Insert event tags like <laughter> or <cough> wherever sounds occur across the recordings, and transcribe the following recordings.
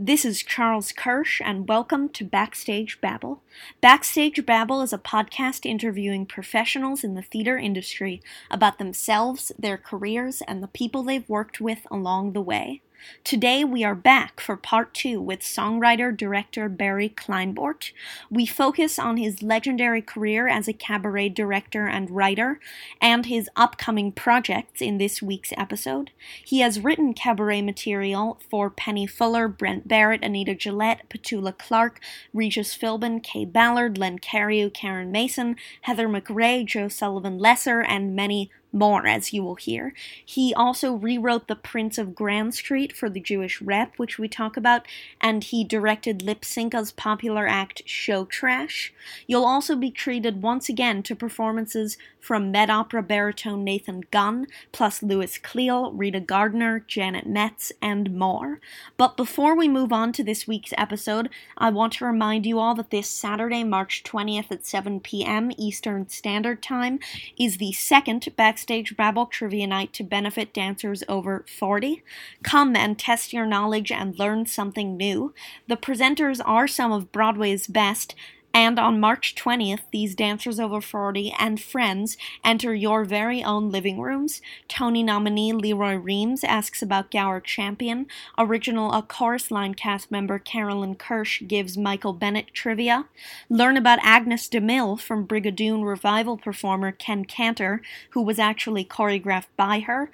this is Charles Kirsch, and welcome to Backstage Babble. Backstage Babble is a podcast interviewing professionals in the theater industry about themselves, their careers, and the people they've worked with along the way. Today we are back for part two with songwriter director Barry Kleinbort. We focus on his legendary career as a cabaret director and writer and his upcoming projects in this week's episode. He has written cabaret material for Penny Fuller, Brent Barrett, Anita Gillette, Petula Clark, Regis Philbin, Kaye Ballard, Len Cariou, Karen Mason, Heather MacRae, Jo Sullivan Loesser, and many more, as you will hear. He also rewrote The Prince of Grand Street for the Jewish Rep, which we talk about, and he directed Lypsinka's popular act Show Trash. You'll also be treated once again to performances from Met Opera baritone Nathan Gunn, plus Lewis Cleale, Rita Gardner, Janet Metz, and more. But before we move on to this week's episode, I want to remind you all that this Saturday, March 20th at 7 p.m. Eastern Standard Time is the second Backstage Babble Trivia Night to benefit dancers over 40. Come and test your knowledge and learn something new. The presenters are some of Broadway's best, and on March 20th, these dancers over 40 and friends enter your very own living rooms. Tony nominee Lee Roy Reams asks about Gower Champion. Original A Chorus Line cast member Carolyn Kirsch gives Michael Bennett trivia. Learn about Agnes DeMille from Brigadoon revival performer Ken Kantor, who was actually choreographed by her.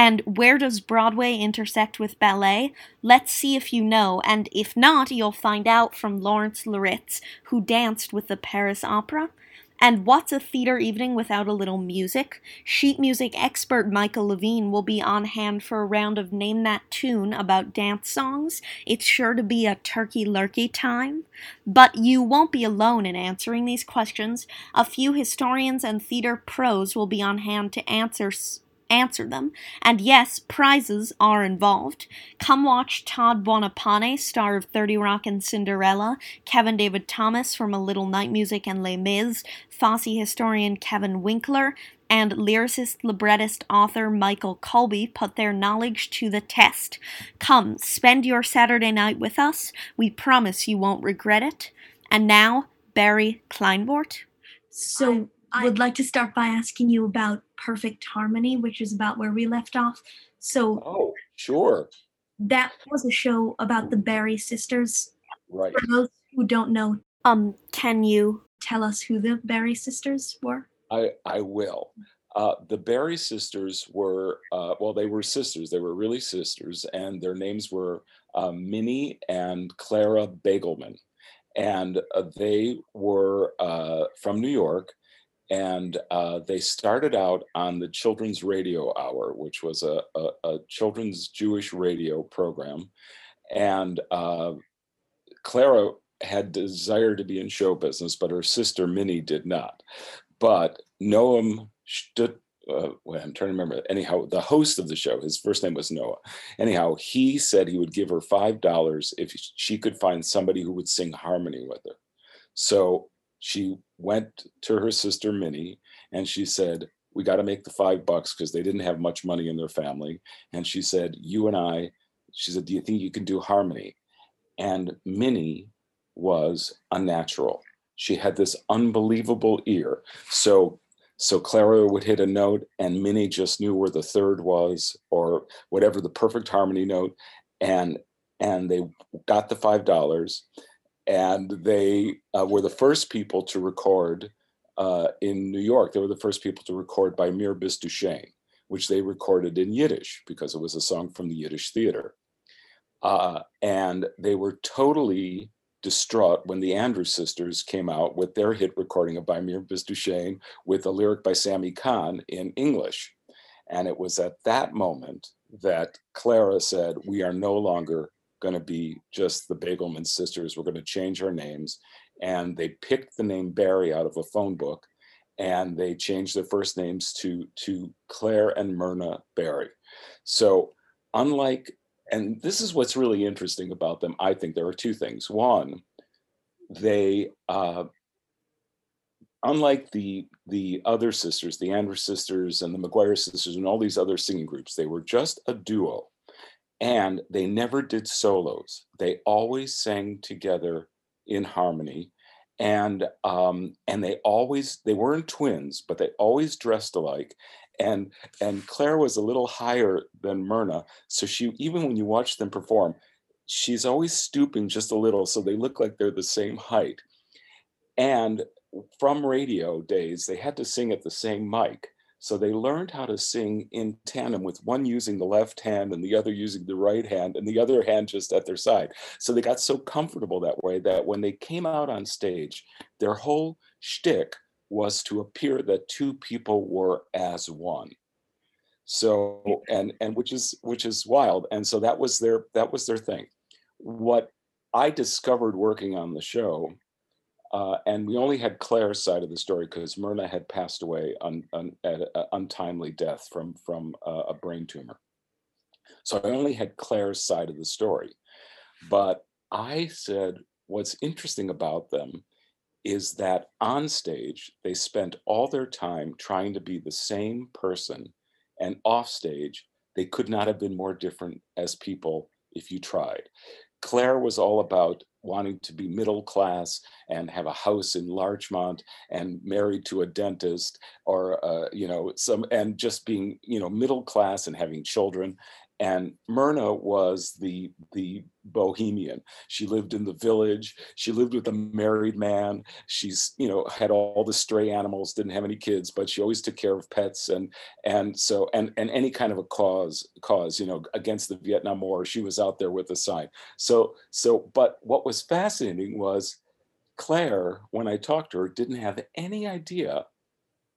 And where does Broadway intersect with ballet? Let's see if you know, and if not, you'll find out from Lawrence Loritz, who danced with the Paris Opera. And what's a theater evening without a little music? Sheet music expert Michael Levine will be on hand for a round of Name That Tune about dance songs. It's sure to be a turkey lurkey time. But you won't be alone in answering these questions. A few historians and theater pros will be on hand to answer answer them. And yes, prizes are involved. Come watch Todd Buonopane, star of 30 Rock and Cinderella, Kevin David Thomas from A Little Night Music and Les Mis, Fosse historian Kevin Winkler, and lyricist, librettist, author Michael Colby put their knowledge to the test. Come, spend your Saturday night with us. We promise you won't regret it. And now, Barry Kleinbort. So, I would like to start by asking you about Perfect Harmony, which is about where we left off. So, Oh, sure. that was a show about the Barry sisters. Right. For those who don't know, Um, can you? tell us who the Barry sisters were. I, I will. Uh, the Barry sisters were, uh, well, they were sisters. They were really sisters, and their names were uh, Minnie and Clara Bagelman. And uh, they were uh, from New York, and uh, they started out on the Children's Radio Hour, which was a, a, a children's Jewish radio program. And uh, Clara had desire to be in show business, but her sister Minnie did not. But Noam stood. Uh, I'm trying to remember. Anyhow, the host of the show, his first name was Noah. Anyhow, he said he would give her five dollars if she could find somebody who would sing harmony with her. So she went to her sister Minnie and she said, "We got to make the five bucks because they didn't have much money in their family." And she said, "You and I," she said, "Do you think you can do harmony?" And Minnie was a natural. She had this unbelievable ear. So so Clara would hit a note and Minnie just knew where the third was or whatever the perfect harmony note and and they got the five dollars and they uh, were the first people to record uh, in New York. They were the first people to record Bei Mir Bist Du Schön, which they recorded in Yiddish because it was a song from the Yiddish theater. Uh, and they were totally distraught when the Andrews sisters came out with their hit recording of Bei Mir Bist Du Schön with a lyric by Sammy Cahn in English. And it was at that moment that Clara said, We are no longer going to be just the Begelman sisters. We're going to change our names. And they picked the name Barry out of a phone book and they changed their first names to, to Claire and Myrna Barry. So, unlike, and this is what's really interesting about them, I think there are two things. One, they, uh, unlike the the other sisters, the Andrews sisters and the McGuire sisters and all these other singing groups, they were just a duo and they never did solos. They always sang together in harmony, and um, and they always they weren't twins, but they always dressed alike. And and Claire was a little higher than Myrna, so she even when you watch them perform, she's always stooping just a little, so they look like they're the same height. And from radio days, they had to sing at the same mic. So they learned how to sing in tandem with one using the left hand and the other using the right hand and the other <laughs> hand just at their side. So they got so comfortable that way that when they came out on stage, their whole shtick was to appear that two people were as one. So and and which is which is wild. And so that was their that was their thing. What I discovered working on the show uh, and we only had Claire's side of the story because Myrna had passed away un, at an untimely death from, from uh, a brain tumor. So I only had Claire's side of the story. But I said, what's interesting about them is that on stage, they spent all their time trying to be the same person, and off stage, they could not have been more different as people if you tried. Claire was all about wanting to be middle class and have a house in Larchmont and married to a dentist or uh, you know some and just being you know middle class and having children and Myrna was the the bohemian. She lived in the village. She lived with a married man. She's you know had all the stray animals. Didn't have any kids, but she always took care of pets and and so and and any kind of a cause cause you know against the Vietnam War. She was out there with a sign. So so but what was fascinating was Claire, when I talked to her, didn't have any idea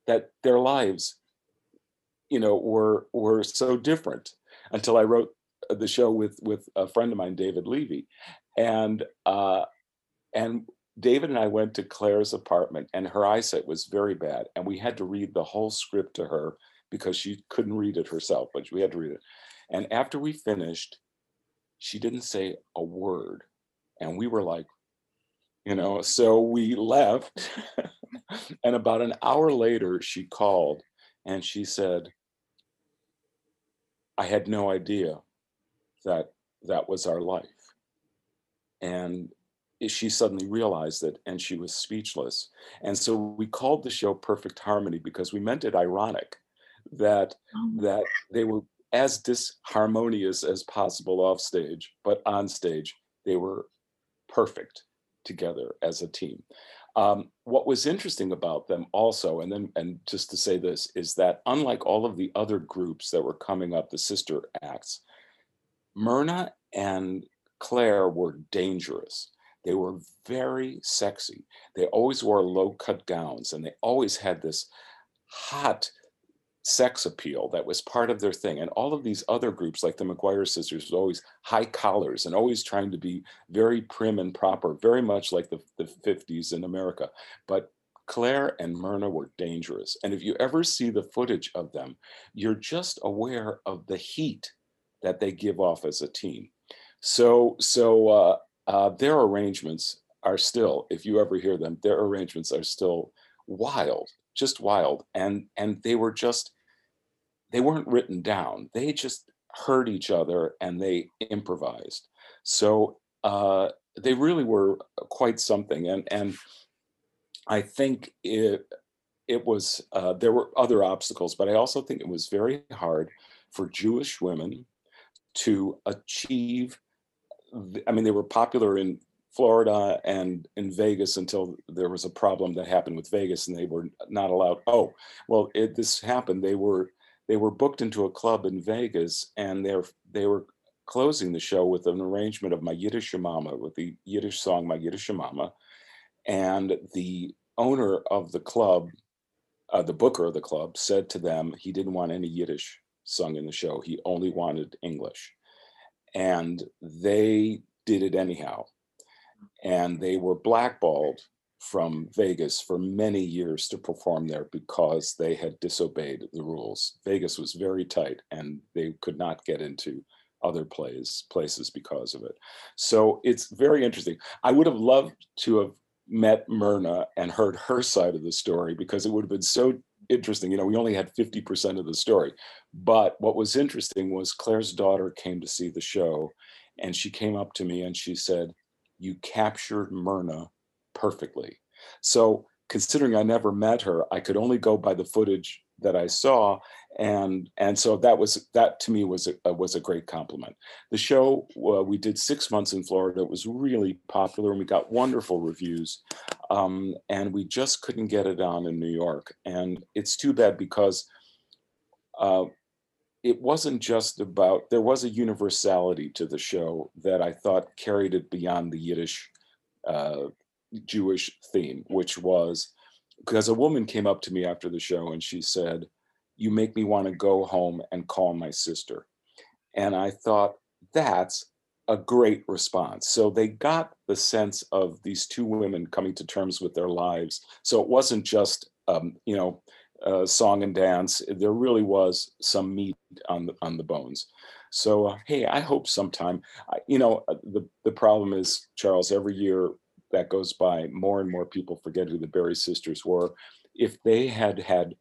that their lives you know were were so different until I wrote the show with with a friend of mine, David Levy, and uh, and David and I went to Claire's apartment, and her eyesight was very bad, and we had to read the whole script to her because she couldn't read it herself, but we had to read it. And after we finished, she didn't say a word, and we were like, you know, so we left, <laughs> and about an hour later, she called, and she said I had no idea that that was our life. And she suddenly realized it and she was speechless. And so we called the show Perfect Harmony because we meant it ironic that oh. that they were as disharmonious as possible off stage, but on stage they were perfect together as a team. Um, what was interesting about them also, and then and just to say this, is that unlike all of the other groups that were coming up, the sister acts, Myrna and Claire were dangerous. They were very sexy. They always wore low cut gowns and they always had this hot sex appeal that was part of their thing. And all of these other groups, like the McGuire sisters, was always high collars and always trying to be very prim and proper, very much like the, the 50s in America. But Claire and Myrna were dangerous. And if you ever see the footage of them, you're just aware of the heat that they give off as a team. So, so uh, uh, their arrangements are still, if you ever hear them, their arrangements are still wild just wild and and they were just they weren't written down. They just heard each other and they improvised. So uh, they really were quite something and and i think it it was uh, there were other obstacles but i also think it was very hard for jewish women to achieve i mean they were popular in Florida and in Vegas until there was a problem that happened with Vegas and they were not allowed. Oh, well, it, this happened. They were they were booked into a club in Vegas and they're they were closing the show with an arrangement of My Yiddish Mama with the Yiddish song My Yiddish Mama, and the owner of the club, uh, the booker of the club, said to them he didn't want any Yiddish sung in the show. He only wanted English and they did it anyhow. And they were blackballed from Vegas for many years to perform there because they had disobeyed the rules. Vegas was very tight and they could not get into other plays places because of it. So it's very interesting. I would have loved to have met Myrna and heard her side of the story because it would have been so interesting. You know, we only had 50% of the story. But what was interesting was Claire's daughter came to see the show and she came up to me and she said, You captured Myrna perfectly. So considering I never met her, I could only go by the footage that I saw, and and so that was that to me was a was a great compliment. The show uh, we did six months in Florida. It was really popular, and we got wonderful reviews. Um, and we just couldn't get it on in New York, and it's too bad because. Uh, it wasn't just about there was a universality to the show that I thought carried it beyond the Yiddish uh, Jewish theme, which was because a woman came up to me after the show and she said, You make me want to go home and call my sister. And I thought, that's a great response. So they got the sense of these two women coming to terms with their lives. So it wasn't just, um, you know, uh, song and dance. There really was some meat on the on the bones. So uh, hey, I hope sometime. I, you know, uh, the the problem is Charles. Every year that goes by, more and more people forget who the Barry sisters were. If they had had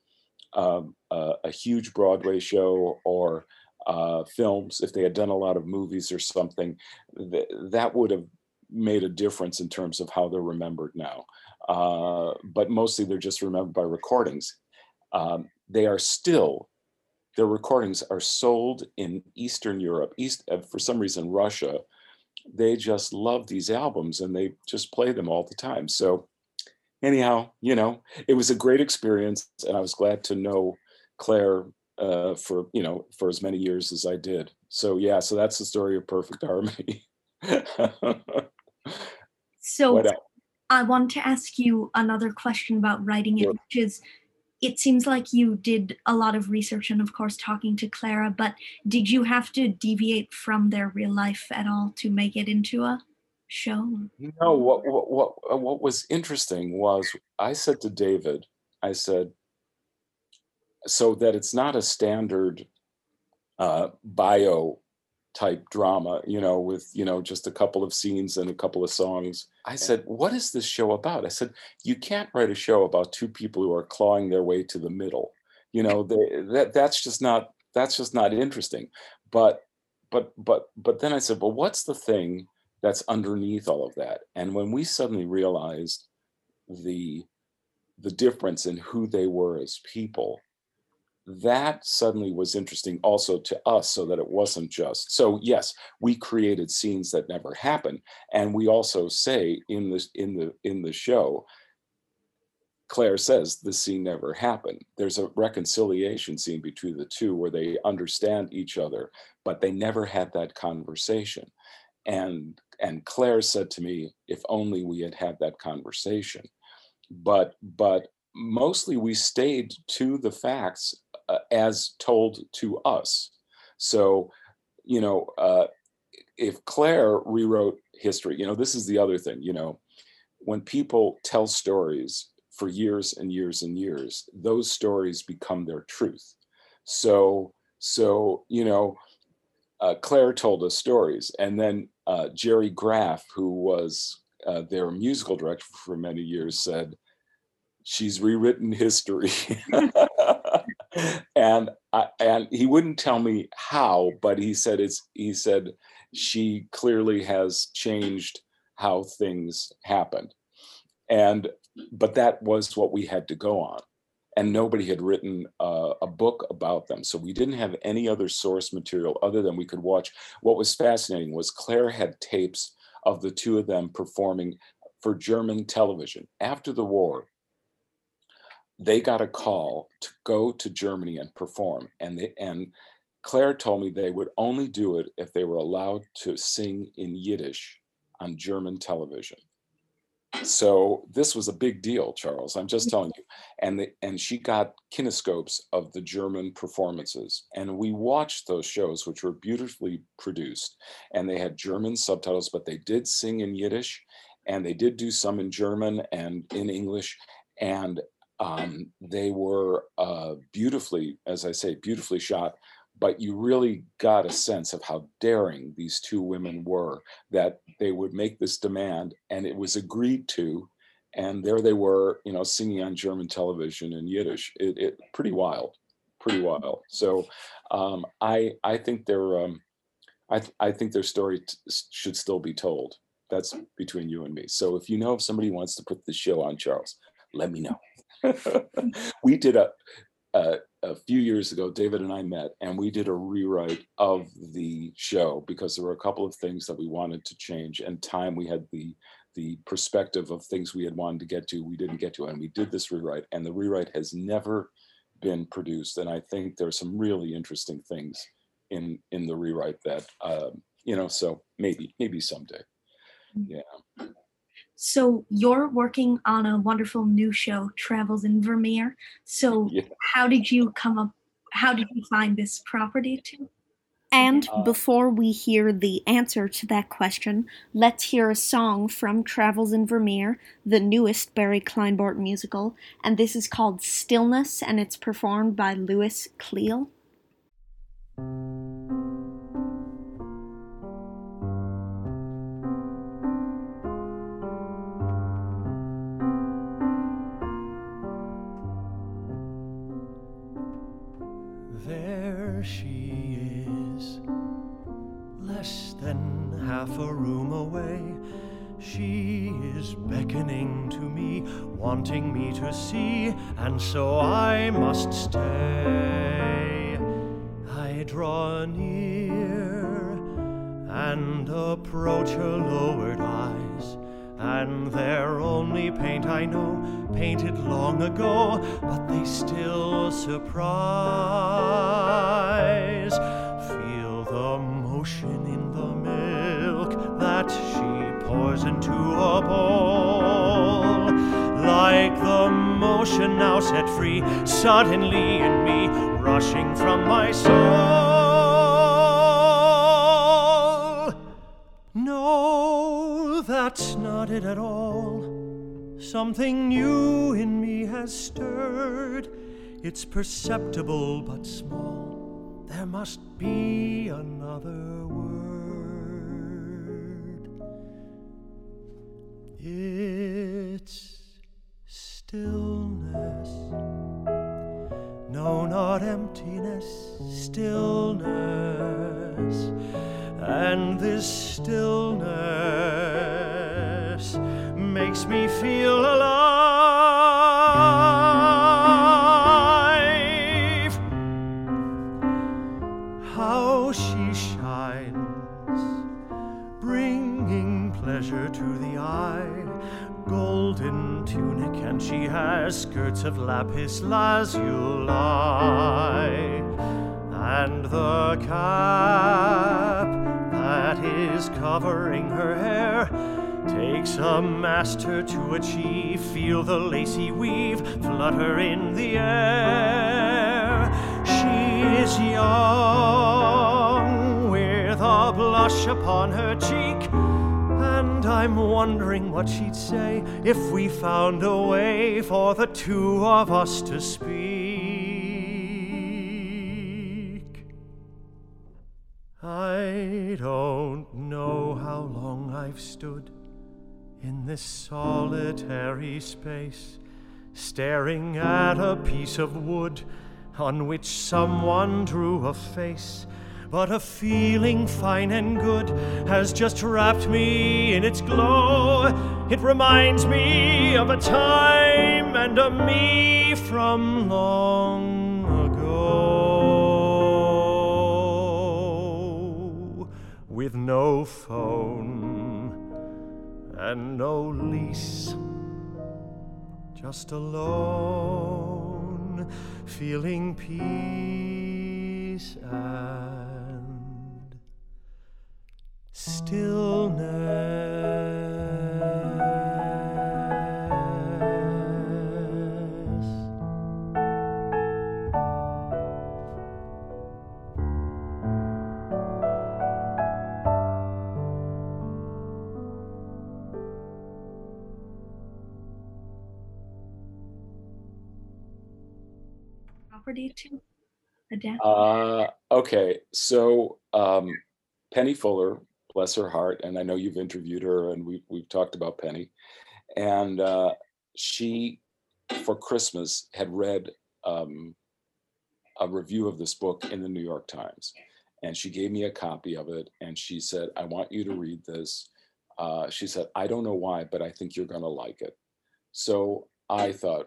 um, a, huge Broadway show or uh, films, if they had done a lot of movies or something, th- that would have made a difference in terms of how they're remembered now. Uh, but mostly they're just remembered by recordings. Um, they are still their recordings are sold in Eastern Europe, East uh, for some reason Russia, they just love these albums and they just play them all the time. So anyhow, you know, it was a great experience and I was glad to know Claire uh, for, you know, for as many years as I did. So yeah, so that's the story of Perfect Harmony. <laughs> so I want to ask you another question about writing it, which is it seems like you did a lot of research and of course talking to clara but did you have to deviate from their real life at all to make it into a show? No what what what, what was interesting was i said to david i said so that it's not a standard uh, bio type drama, you know, with, you know, just a couple of scenes and a couple of songs. I said, What is this show about? I said, You can't write a show about two people who are clawing their way to the middle. You know, they, that that's just not that's just not interesting. But but but but then I said, Well, what's the thing that's underneath all of that? And when we suddenly realized the the difference in who they were as people that suddenly was interesting also to us so that it wasn't just so yes we created scenes that never happened and we also say in this in the in the show claire says the scene never happened. There's a reconciliation scene between the two where they understand each other but they never had that conversation. And and claire said to me if only we had had that conversation. But but mostly we stayed to the facts uh, as told to us. So, you know, uh, if Claire rewrote history, you know, this is the other thing, you know, when people tell stories for years and years and years, those stories become their truth. So, so you know, uh, Claire told us stories, and then uh, Jerry Graff, who was uh, their musical director for many years, said, "She's rewritten history." <laughs> and I, and he wouldn't tell me how, but he said it's he said she clearly has changed how things happened, and but that was what we had to go on, and nobody had written a book about them, so we didn't have any other source material other than we could watch. What was fascinating was Claire had tapes of the two of them performing for German television after the war they got a call to go to Germany and perform. And they and Claire told me they would only do it if they were allowed to sing in Yiddish on German television. so this was a big deal, Charles. I'm just telling you. And the, and she got kinescopes of the German performances, and we watched those shows, which were beautifully produced, and they had German subtitles, but they did sing in Yiddish, and they did do some in German and in English, and um, they were uh, beautifully, as I say, beautifully shot but you really got a sense of how daring these two women were that they would make this demand and it was agreed to and there they were you know singing on german television in yiddish. It, it pretty wild pretty wild. So um, i i think their um, I, th- I think their story t- should still be told. That's between you and me. So if you know if somebody wants to put the show on charles let me know <laughs> we did a uh, a few years ago, David and I met and we did a rewrite of the show because there were a couple of things that we wanted to change and time. We had the the perspective of things we had wanted to get to we didn't get to and we did this rewrite and the rewrite has never been produced. And I think there's some really interesting things in in the rewrite that um, you know so maybe maybe someday. Mm. yeah so you're working on a wonderful new show, Travels in Vermeer. So <laughs> yeah. how did you come up? How did you find this property to? And uh, before we hear the answer to that question, let's hear a song from Travels in Vermeer, the newest Barry Kleinbort musical, and this is called Stillness, and it's performed by Lewis Cleale. So I must stay. I draw near and approach her lowered eyes. And they're only paint I know, painted long ago, but they still surprise. Feel the motion in the milk that she pours into a bowl. The motion now set free, suddenly in me, rushing from my soul. No, that's not it at all. Something new in me has stirred. It's perceptible but small. There must be another word. It's stillness. No, not emptiness, stillness. And this stillness makes me feel alive. She has skirts of lapis lazuli. And the cap that is covering her hair takes a master to achieve. Feel the lacy weave flutter in the air. She is young, with a blush upon her cheek I'm wondering what she'd say if we found a way for the two of us to speak. I don't know how long I've stood in this solitary space, staring at a piece of wood on which someone drew a face but a feeling fine and good has just wrapped me in its glow. It reminds me of a time and a me from long ago. With no phone and no lease, just alone, feeling peace. stillness. Property to adapt. Uh, okay, so um, Penny Fuller bless her heart, and I know you've interviewed her, and we we've talked about Penny, and uh, she, for Christmas, had read um, a review of this book in the New York Times, and she gave me a copy of it, and she said, "I want you to read this." Uh, she said, "I don't know why, but I think you're going to like it." So I thought,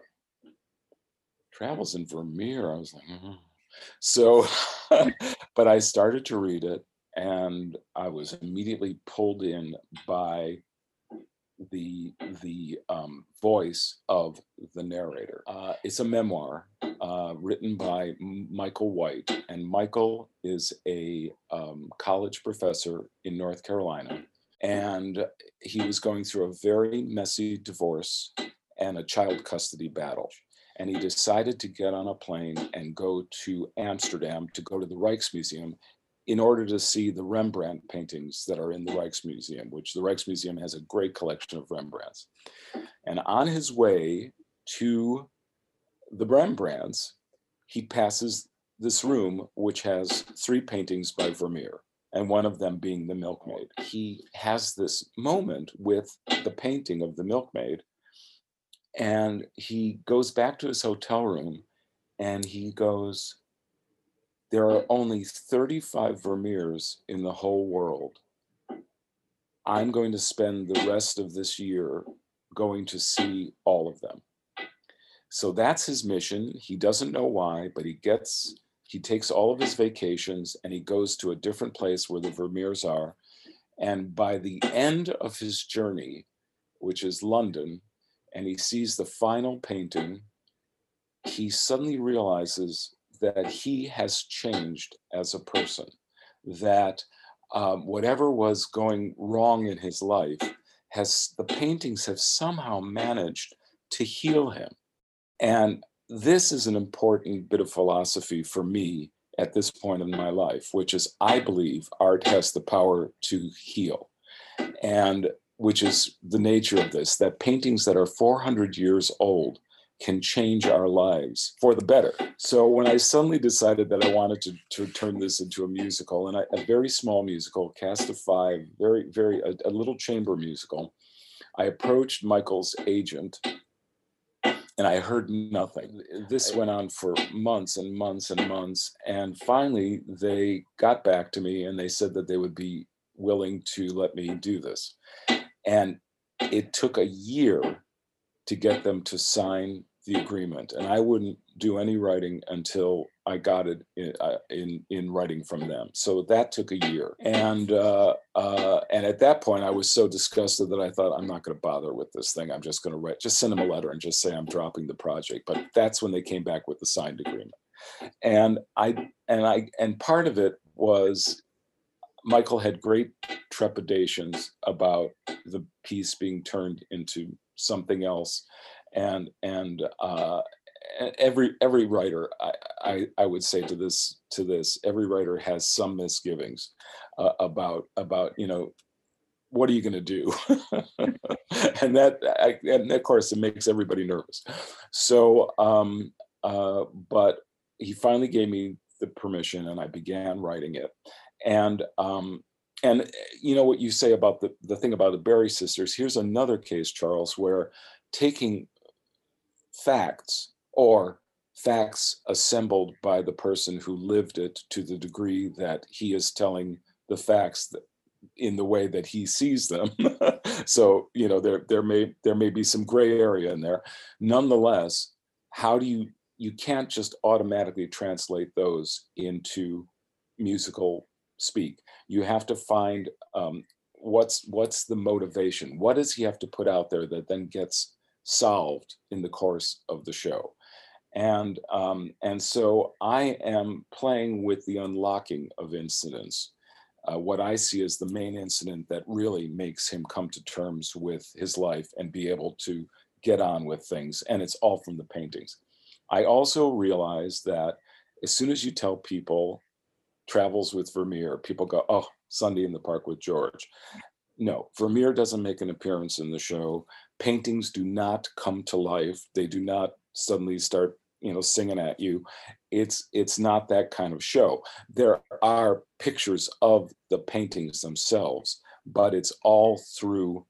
travels in Vermeer. I was like, "Mhm." so, <laughs> but I started to read it, and I was immediately pulled in by the the um, voice of the narrator. Uh, it's a memoir uh, written by Michael White, and Michael is a um, college professor in North Carolina, and he was going through a very messy divorce and a child custody battle. And he decided to get on a plane and go to Amsterdam to go to the Rijksmuseum in order to see the Rembrandt paintings that are in the Rijksmuseum, which the Rijksmuseum has a great collection of Rembrandts. And on his way to the Rembrandts, he passes this room, which has three paintings by Vermeer, and one of them being the milkmaid. He has this moment with the painting of the milkmaid, and he goes back to his hotel room and he goes, There are only 35 Vermeers in the whole world. I'm going to spend the rest of this year going to see all of them. So that's his mission. He doesn't know why, but he gets, he takes all of his vacations and he goes to a different place where the Vermeers are. And by the end of his journey, which is London, and he sees the final painting, he suddenly realizes that he has changed as a person, that um, whatever was going wrong in his life has the paintings have somehow managed to heal him. And this is an important bit of philosophy for me at this point in my life which is i believe art has the power to heal. And which is the nature of this that paintings that are 400 years old can change our lives for the better. So when I suddenly decided that I wanted to, to turn this into a musical, and I, a very small musical, cast of five, very, very, a, a little chamber musical, I approached Michael's agent and I heard nothing. This went on for months and months and months. And finally, they got back to me and they said that they would be willing to let me do this. And it took a year to get them to sign the agreement. And I wouldn't do any writing until I got it in, uh, in, in writing from them. So that took a year. And, uh, uh, and at that point, I was so disgusted that I thought, I'm not going to bother with this thing. I'm just going to write, just send them a letter and just say I'm dropping the project. But that's when they came back with the signed agreement. And I, and I, and part of it was Michael had great trepidations about the piece being turned into something else, and and uh, every every writer, I, I, I would say to this to this, every writer has some misgivings uh, about about you know what are you going to do? <laughs> And that I, and of course it makes everybody nervous. So um uh but he finally gave me the permission and i began writing it. And um, and eh, you know what you say about the, the thing about the Barry sisters, here's another case, Charles, where taking facts or facts assembled by the person who lived it to the degree that he is telling the facts that, in the way that he sees them. <laughs> so you know there there may there may be some gray area in there. Nonetheless, how do you you can't just automatically translate those into musical speak. You have to find um, what's what's the motivation. What does he have to put out there that then gets solved in the course of the show? And um, and so I am playing with the unlocking of incidents. Uh, what I see as the main incident that really makes him come to terms with his life and be able to get on with things. And it's all from the paintings. I also realize that as soon as you tell people travels with Vermeer, people go, oh, Sunday in the Park with George. No, Vermeer doesn't make an appearance in the show. Paintings do not come to life. They do not suddenly start you know singing at you it's it's not that kind of show there are pictures of the paintings themselves but it's all through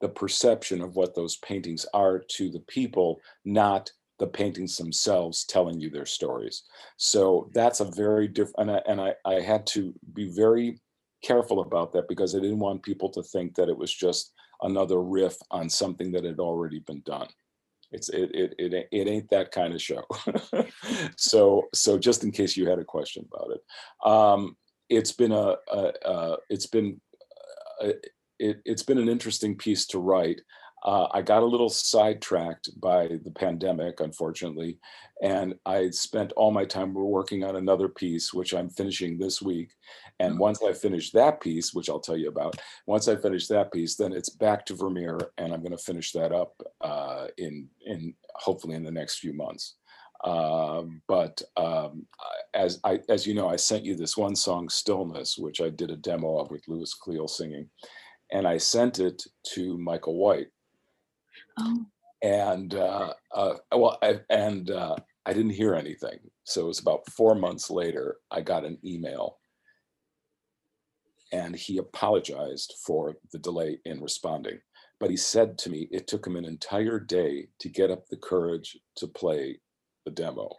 the perception of what those paintings are to the people not the paintings themselves telling you their stories. So that's a very different and I, and I, I had to be very careful about that because i didn't want people to think that it was just another riff on something that had already been done. It's it it it, it ain't that kind of show. <laughs> So so just in case you had a question about it. Um it's been a, a, a it's been a, it, it's been an interesting piece to write uh, I got a little sidetracked by the pandemic, unfortunately, and I spent all my time working on another piece, which I'm finishing this week. And mm-hmm. once I finish that piece, which I'll tell you about, once I finish that piece, then it's back to Vermeer, and I'm going to finish that up uh, in in hopefully in the next few months. Uh, but um, as I as you know, I sent you this one song, "Stillness," which I did a demo of with Lewis Cleale singing, and I sent it to Michael White Oh. And uh, uh, well, I, and uh, I didn't hear anything. So it was about four months later, I got an email, and he apologized for the delay in responding. But he said to me, it took him an entire day to get up the courage to play the demo.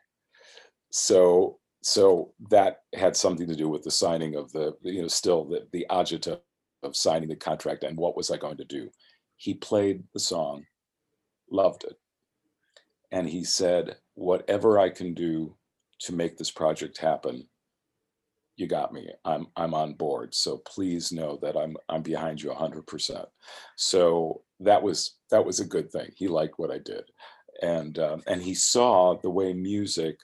So so that had something to do with the signing of the you know still the the agita of signing the contract and what was I going to do. He played the song loved it. And he said, whatever I can do to make this project happen, you got me. I'm I'm on board. So please know that I'm I'm behind you 100%. So that was that was a good thing. He liked what I did, and um, and he saw the way music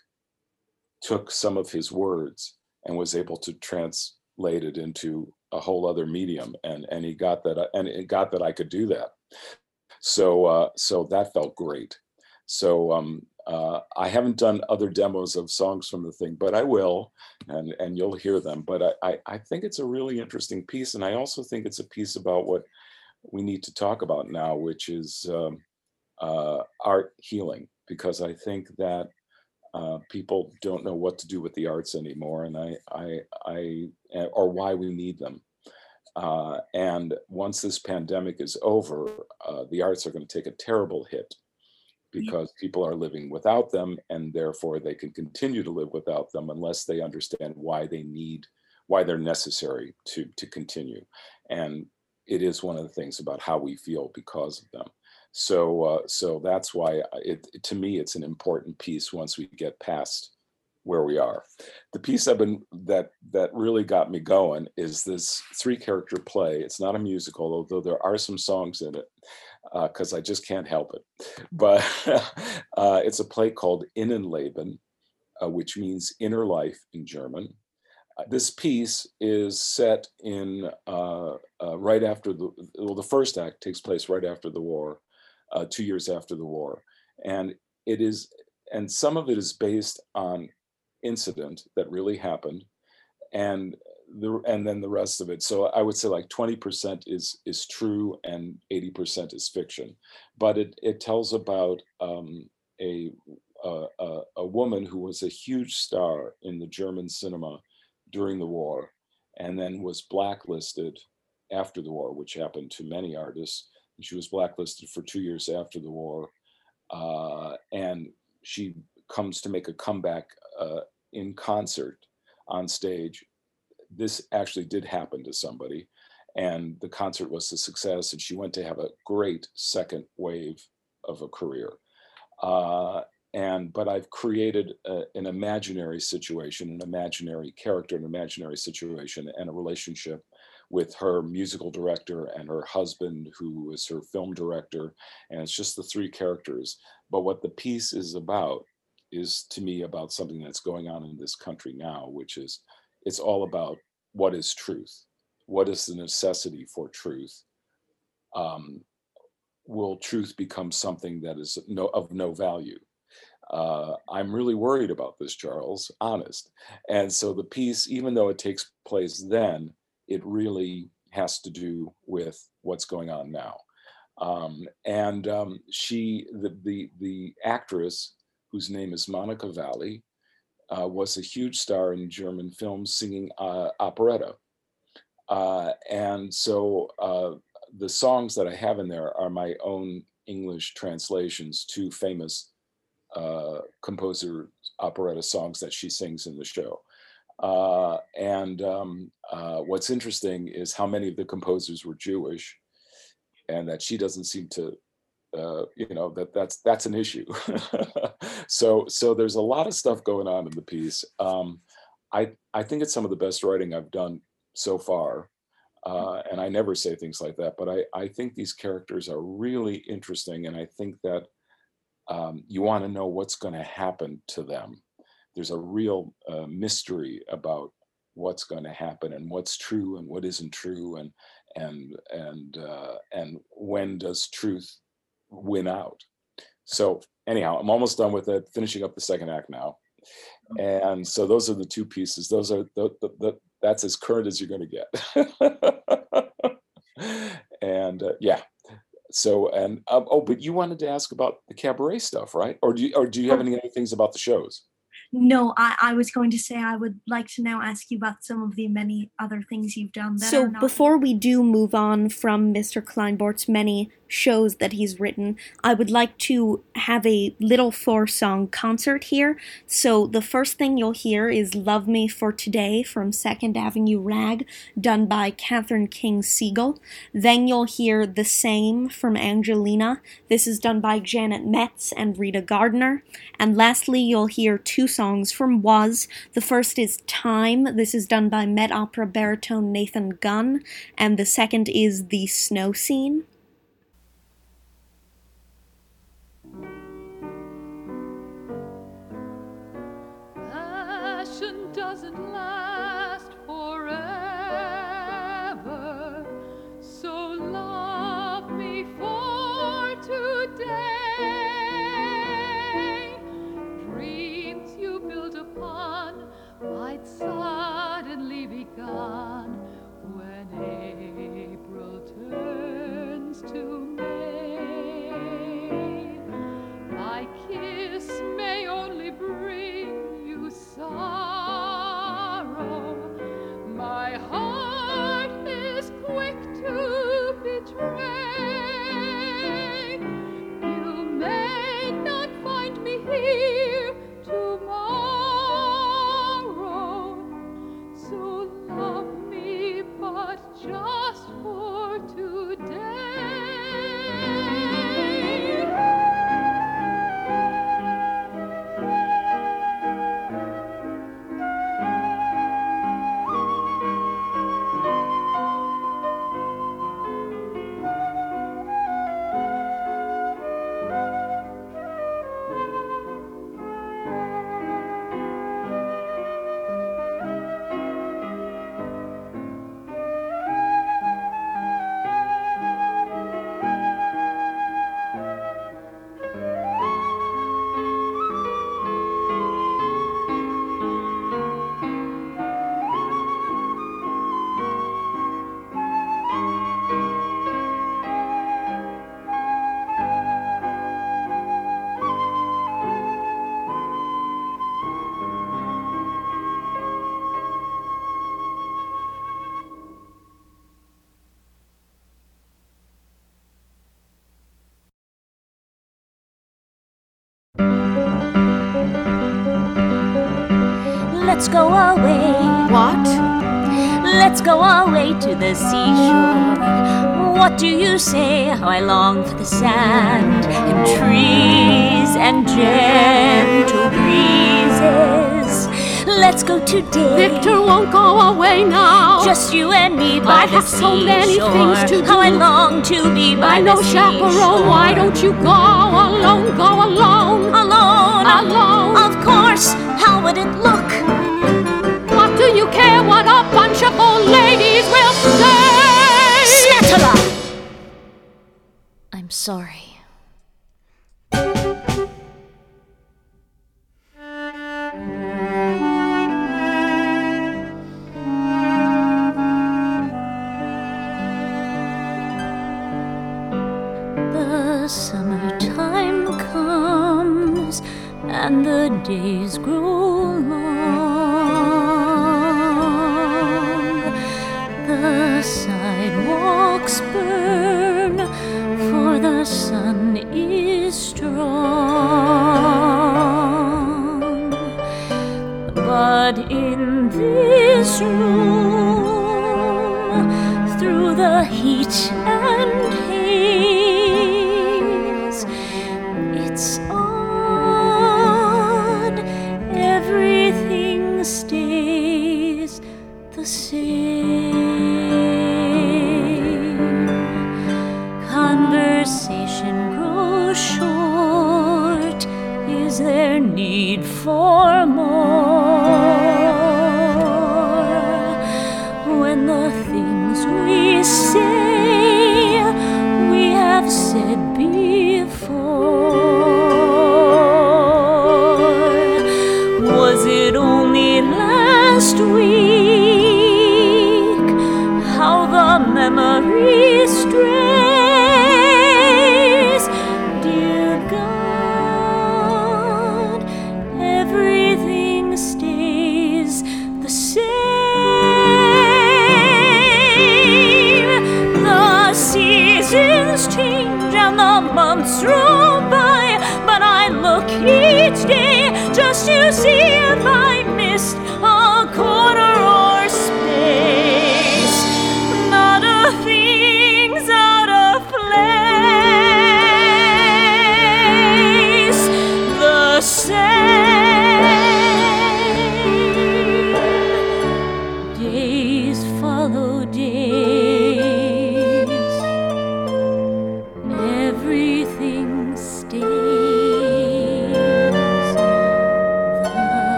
took some of his words and was able to translate it into a whole other medium. And and he got that and it got that I could do that. So uh, so that felt great. So um, uh, I haven't done other demos of songs from the thing, but I will, and and you'll hear them. But I, I, I think it's a really interesting piece, and I also think it's a piece about what we need to talk about now, which is um, uh, art healing, because I think that uh, people don't know what to do with the arts anymore, and I I I or why we need them. Uh, and once this pandemic is over, uh, the arts are going to take a terrible hit because people are living without them and therefore they can continue to live without them unless they understand why they need why they're necessary to to continue. And it is one of the things about how we feel because of them. So uh, so that's why it to me it's an important piece once we get past where we are. The piece I've been that that really got me going is this three character play. It's not a musical, although there are some songs in it, because uh, I just can't help it. But <laughs> uh, it's a play called Innenleben, uh, which means inner life in German. Uh, this piece is set in uh, uh, right after the well, the first act takes place right after the war, two years after the war, and it is and some of it is based on incident that really happened and the and then the rest of it. So i would say like 20% is is true and 80% is fiction. But it it tells about um, a, a a woman who was a huge star in the german cinema during the war and then was blacklisted after the war which happened to many artists. She was blacklisted for two years after the war uh, and she comes to make a comeback uh, in concert on stage. This actually did happen to somebody, and the concert was a success, and she went to have a great second wave of a career. Uh, and but I've created a, an imaginary situation, an imaginary character, an imaginary situation, and a relationship with her musical director and her husband, who is her film director, and it's just the three characters. But what the piece is about is to me about something that's going on in this country now, which is it's all about what is truth, what is the necessity for truth. Um, will truth become something that is no, of no value? Uh, I'm really worried about this, Charles, honest. And so the piece, even though it takes place then, it really has to do with what's going on now. Um, and um, she, the, the, the actress whose name is Monica Valley, uh, was a huge star in German films singing uh, operetta. Uh, and so uh, the songs that I have in there are my own English translations to famous uh, composer operetta songs that she sings in the show. Uh, and um, what's interesting is how many of the composers were Jewish, and that she doesn't seem to, uh, you know, that that's that's an issue. <laughs> so so there's a lot of stuff going on in the piece. Um, I I think it's some of the best writing I've done so far. Uh, and I never say things like that, but I, I think these characters are really interesting, and I think that um, you want to know what's going to happen to them. There's a real uh, mystery about what's going to happen and what's true and what isn't true, and and and uh, and when does truth win out? So anyhow, I'm almost done with it. Finishing up the second act now, and so those are the two pieces. Those are the, the, the that's as current as you're going to get. <laughs> and uh, yeah, so and um, oh, but you wanted to ask about the cabaret stuff, right? Or do you or do you have oh. any other things about the shows? No, I, I was going to say I would like to now ask you about some of the many other things you've done. so before we do move on from Mr. Kleinbort's many shows that he's written, I would like to have a little four song concert here. So the first thing you'll hear is Love Me for Today from Second Avenue Rag, done by Catherine King Siegel. Then you'll hear The Same from Angelina. This is done by Janet Metz and Rita Gardner. And lastly, you'll hear two songs from Was. The first is Time. This is done by Met Opera baritone Nathan Gunn. And the second is The Snow Scene. Let's go away. What? Let's go away to the seashore. What do you say? How I long for the sand and trees and gentle breezes. Let's go today. Victor won't go away now. Just you and me by I the have seashore. so many things to do. How I long to be by I the know seashore. chaperone. Why don't you go alone? Go alone. Alone, Alone. Of course. How would it look? what a bunch of old ladies will say. I'm sorry. The summertime comes and the days grow long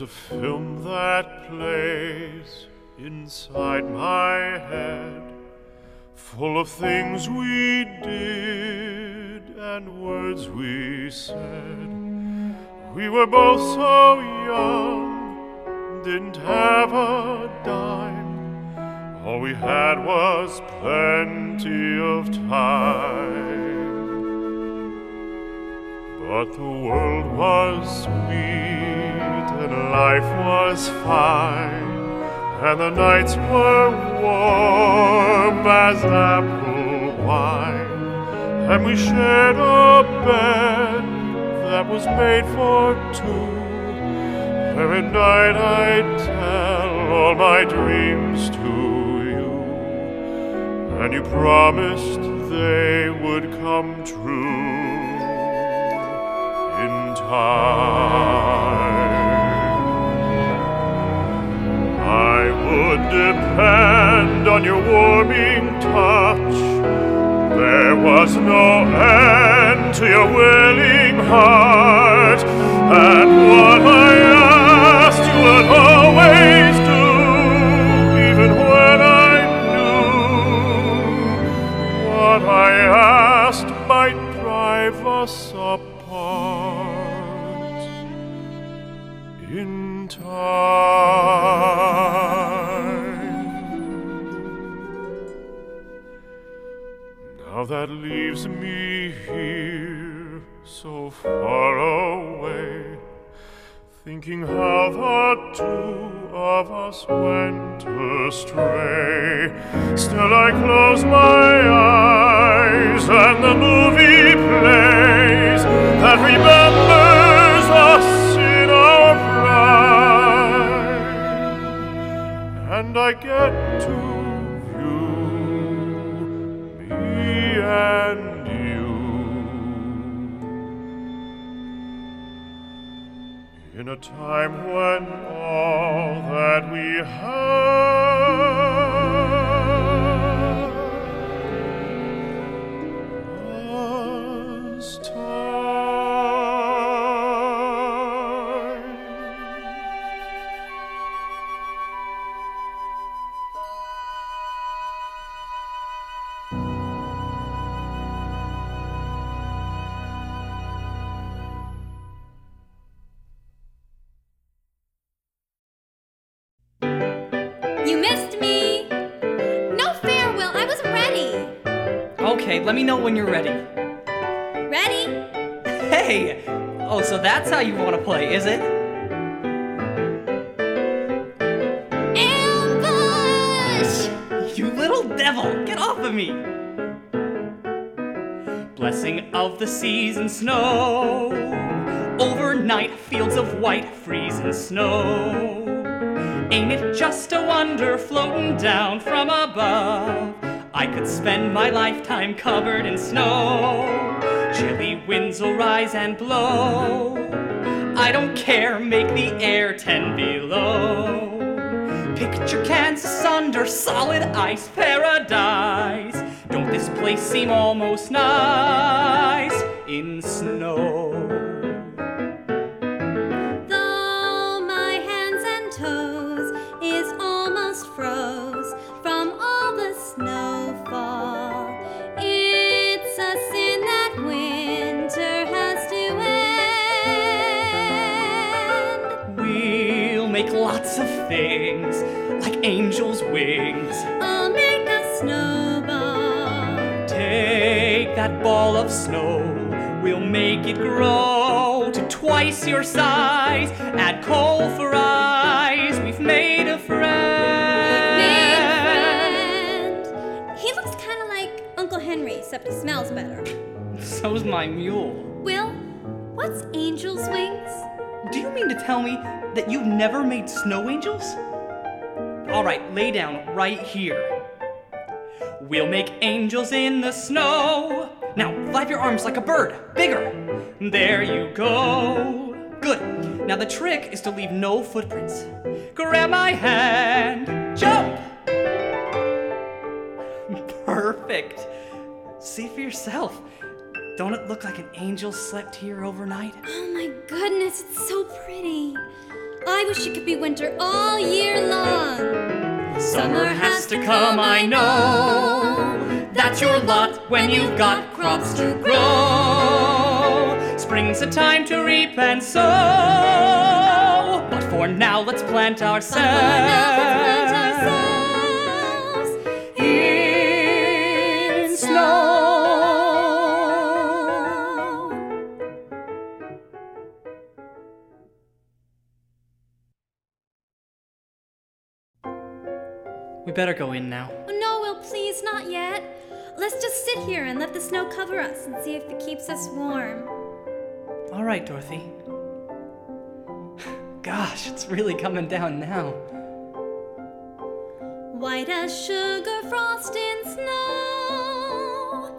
A film that plays inside my head, full of things we did and words we said. We were both so young, didn't have a dime. All we had was plenty of time. But the world was sweet and life was fine, and the nights were warm as apple wine, and we shared a bed that was made for two. Every night I'd tell all my dreams to you, and you promised they would come true in time. I would depend on your warming touch. There was no end to your willing heart, and what I thinking how the two of us went astray. Still, I close my eyes, and the movie plays. That remembers us in our pride, and I get to view me and a time when all that we had was time. Me know when you're ready. Ready? Hey! Oh, so that's how you want to play, is it? Ambush! You little devil! Get off of me! Blessing of the seas and snow. Overnight, fields of white freezing snow. Ain't it just a wonder floating down from above? I could spend my lifetime covered in snow. Chilly winds will rise and blow. I don't care, make the air ten below. Picture Kansas under solid ice paradise. Don't this place seem almost nice in snow? That ball of snow, we'll make it grow to twice your size. Add coal for eyes, we've made a friend. friend. He looks kind of like Uncle Henry, except he smells better. <laughs> So's my mule. Will, what's angel's wings? Do you mean to tell me that you've never made snow angels? All right, lay down right here. We'll make angels in the snow. Now, flap your arms like a bird, bigger. There you go. Good. Now, the trick is to leave no footprints. Grab my hand, jump. <laughs> Perfect. See for yourself. Don't it look like an angel slept here overnight? Oh my goodness, it's so pretty. I wish it could be winter all year long. Summer has to come, I know. That's your lot when you've got crops to grow. Spring's a time to reap and sow. But for now, let's plant But for now, let's plant ourselves. Better go in now. Oh, no, Will, please, not yet. Let's just sit here and let the snow cover us and see if it keeps us warm. All right, Dorothy. Gosh, it's really coming down now. White as sugar frost in snow.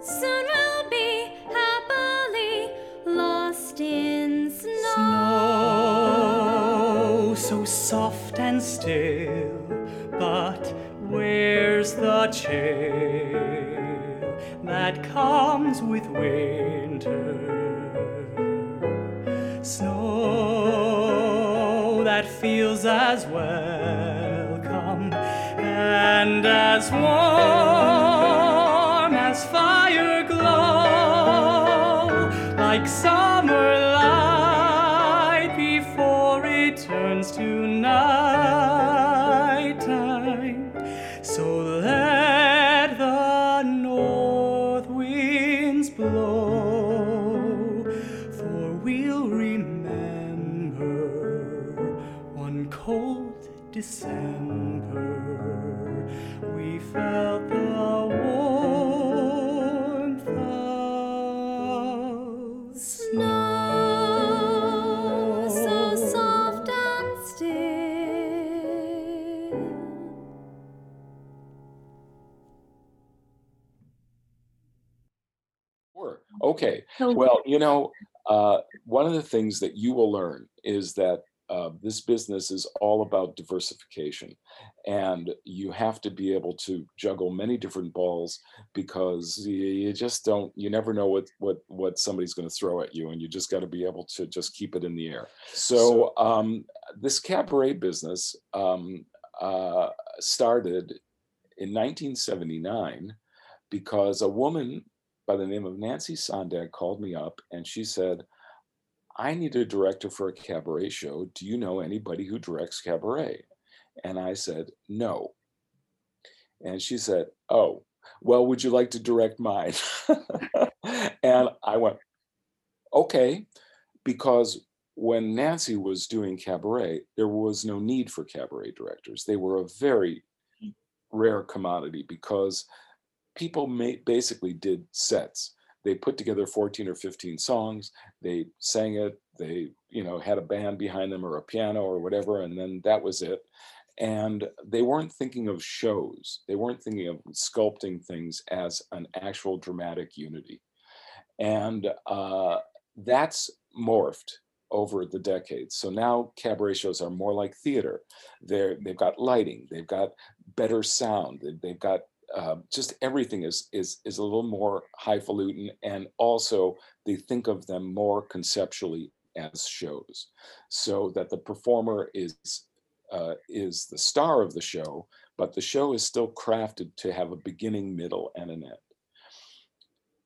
Soon we'll be happily lost in snow. Snow, so soft and still, but where's the chill that comes with winter? Snow that feels as welcome and as warm as fire glow, like summer December. We felt the warmth of Snow, so soft and still. Sure. Okay. Well, you know, uh, one of the things that you will learn is that uh, this business is all about diversification, and you have to be able to juggle many different balls because you, just don't, you never know what what what somebody's going to throw at you, and you just got to be able to just keep it in the air. So um, this cabaret business um, uh, started in 1979 because a woman by the name of Nancy Sondag called me up and she said, I need a director for a cabaret show. Do you know anybody who directs cabaret? And I said, No. And she said, Oh, well, would you like to direct mine? <laughs> and I went, Okay, because when Nancy was doing cabaret, there was no need for cabaret directors. They were a very mm. rare commodity because people basically did sets. They put together 14 or 15 songs, they sang it, they, you know, had a band behind them or a piano or whatever, and then that was it. And they weren't thinking of shows. They weren't thinking of sculpting things as an actual dramatic unity. And uh, that's morphed over the decades. So now cabaret shows are more like theater. They're, they've got lighting, they've got better sound, they- they've got uh, just everything is is is a little more highfalutin, and also they think of them more conceptually as shows, so that the performer is uh, is the star of the show, but the show is still crafted to have a beginning, middle, and an end.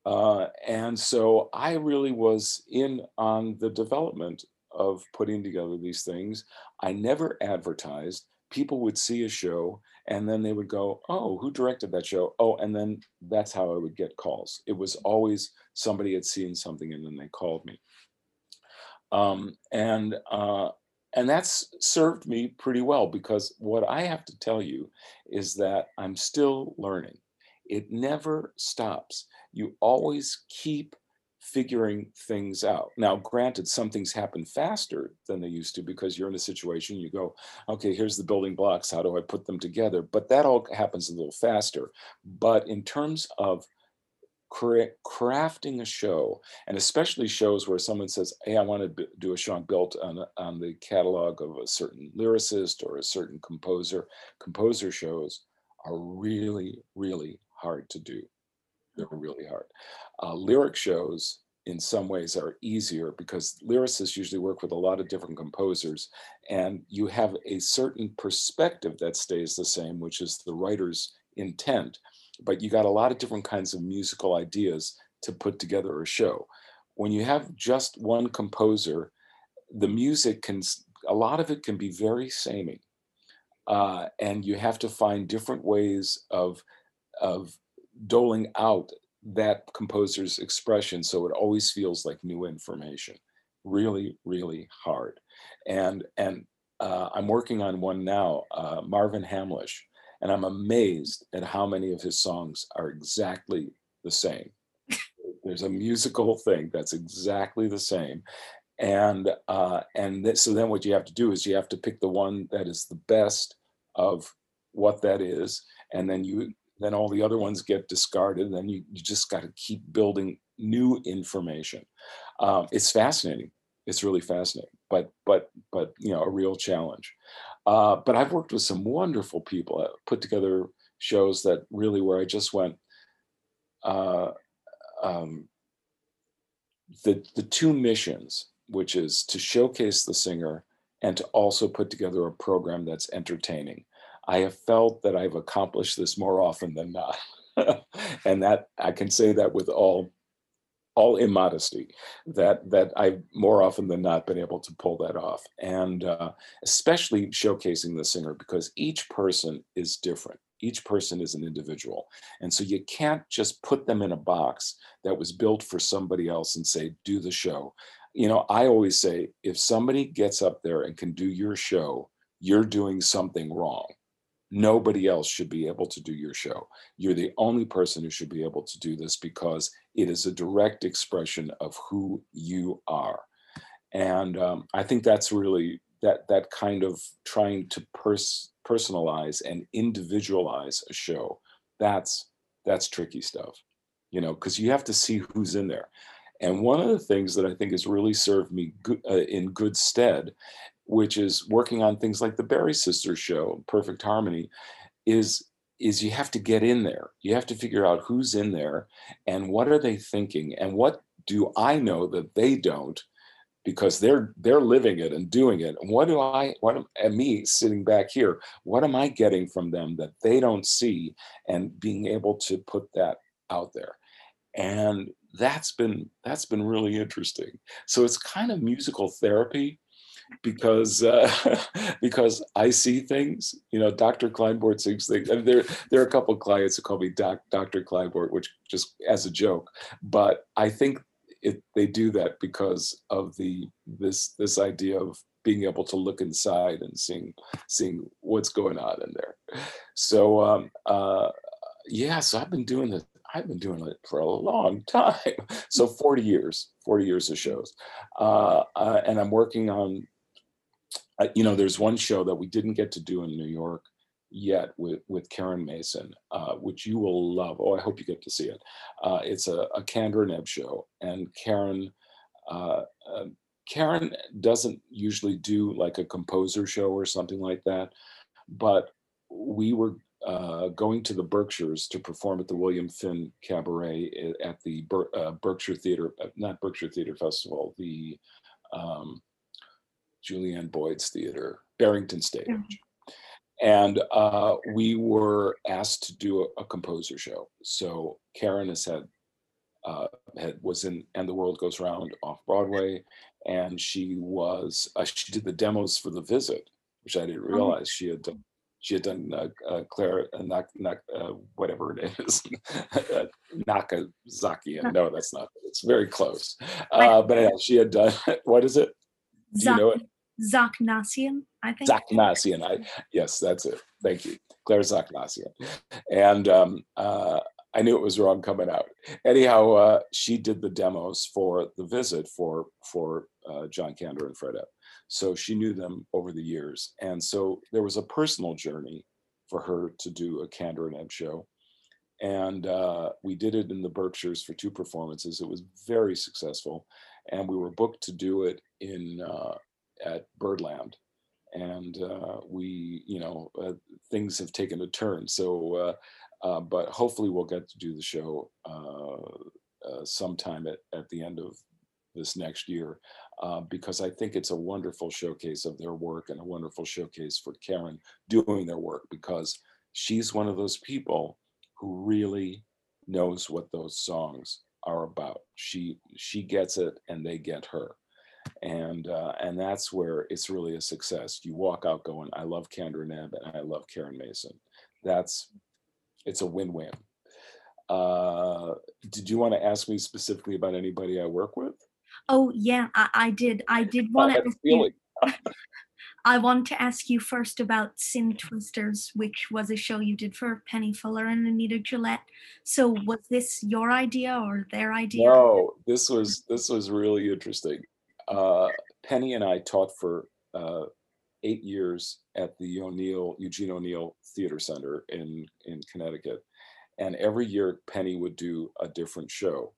Uh, and so I really was in on the development of putting together these things. I never advertised. People would see a show and then they would go, Oh, who directed that show? Oh, and then that's how I would get calls. It was always somebody had seen something and then they called me. Um, and uh, and that's served me pretty well because what I have to tell you is that I'm still learning. It never stops. You always keep figuring things out. Now, granted, some things happen faster than they used to because you're in a situation you go, okay, here's the building blocks. How do I put them together? But that all happens a little faster. But in terms of crafting a show, and especially shows where someone says, "Hey, I want to do a show built on on the catalog of a certain lyricist or a certain composer." Composer shows are really, really hard to do. They're really hard. Uh, lyric shows, in some ways, are easier because lyricists usually work with a lot of different composers, and you have a certain perspective that stays the same, which is the writer's intent. But you got a lot of different kinds of musical ideas to put together a show. When you have just one composer, the music can, a lot of it can be very samey. Uh, and you have to find different ways of, of doling out that composer's expression so it always feels like new information. Really really hard. And and uh, i'm working on one now uh, marvin hamlisch and I'm amazed at how many of his songs are exactly the same. There's a musical thing that's exactly the same, and uh, and th- so then what you have to do is you have to pick the one that is the best of what that is, and then you then all the other ones get discarded. Then you you just got to keep building new information. Um, it's fascinating. It's really fascinating, but but but you know a real challenge. Uh, but I've worked with some wonderful people. I put together shows that really where I just went. Uh, um, the the two missions, which is to showcase the singer and to also put together a program that's entertaining. I have felt that I've accomplished this more often than not, <laughs> and that I can say that with all all immodesty that that I've more often than not been able to pull that off, and uh, especially showcasing the singer because each person is different. Each person is an individual, and so you can't just put them in a box that was built for somebody else and say do the show. You know, I always say if somebody gets up there and can do your show, you're doing something wrong Nobody else should be able to do your show. You're the only person who should be able to do this because it is a direct expression of who you are. And um, I think that's really that that kind of trying to pers- personalize and individualize a show. That's that's tricky stuff, you know, because you have to see who's in there. And one of the things that I think has really served me good, uh, in good stead which is working on things like the Barry Sisters show, Perfect Harmony, is is you have to get in there. You have to figure out who's in there and what are they thinking and what do I know that they don't because they're they're living it and doing it. And what do I what am and me sitting back here, what am I getting from them that they don't see and being able to put that out there. And that's been that's been really interesting. So it's kind of musical therapy because uh, <laughs> because I see things. You know, Dr. Kleinbort sees things. There there are a couple clients who call me Doc, Dr. Kleinbort, which just as a joke. But I think it, they do that because of the this this idea of being able to look inside and seeing seeing what's going on in there. So um, uh, yeah, so I've been doing this. I've been doing it for a long <laughs> time. So 40 years, 40 years of shows. Uh, uh, and I'm working on uh, you know, there's one show that we didn't get to do in New York yet with with Karen Mason, uh, which you will love. Oh, I hope you get to see it. Uh, it's a, a Kander and Ebb show, and Karen. Uh, um, Karen doesn't usually do like a composer show or something like that, but we were uh, going to the Berkshires to perform at the William Finn Cabaret eh, at the Ber- uh, Berkshire Theater, uh, not Berkshire Theater Festival, the um, Julianne Boyd's theater, Barrington Stage. And uh, we were asked to do a, a, composer show. So Karen has had, uh, had was in And the World Goes Round off Broadway, and she was uh, she did the demos for The Visit, which I didn't oh. realize she had done. She had done uh, uh, Claire, uh, not, uh, whatever it is, <laughs> Nakazakian. No, that's not. It's very close. Uh, but she had done. <laughs> What is it? Do you know it? Zachanassian, I think. Zachanassian. I yes, that's it. Thank you, Claire Zachanassian. And um, uh, I knew it was wrong coming out. Anyhow, uh, she did the demos for the visit for for uh, John Kander and Fred Ebb. So she knew them over the years, and so there was a personal journey for her to do a Kander and Ebb show. And uh, we did it in the Berkshires for two performances. It was very successful, and we were booked to do it in uh, at Birdland, and uh, we, you know, uh, things have taken a turn. So, uh, uh but hopefully, we'll get to do the show uh, uh, sometime at, at the end of this next year, because I think it's a wonderful showcase of their work and a wonderful showcase for Karen doing their work because she's one of those people who really knows what those songs are about. She she gets it and they get her and uh, and that's where it's really a success. You walk out going, "I love Kander and Ebb, and I love Karen Mason." That's it's a win-win. Uh, did you want to ask me specifically about anybody I work with? Oh yeah, I, I did. I <laughs> did want to ask you. <laughs> I want to ask you first about Sin Twisters, which was a show you did for Penny Fuller and Anita Gillette. So was this your idea or their idea? No, this was this was really interesting. Uh, Penny and I taught for uh, eight years at the O'Neill Eugene O'Neill Theater Center in in Connecticut, and every year Penny would do a different show,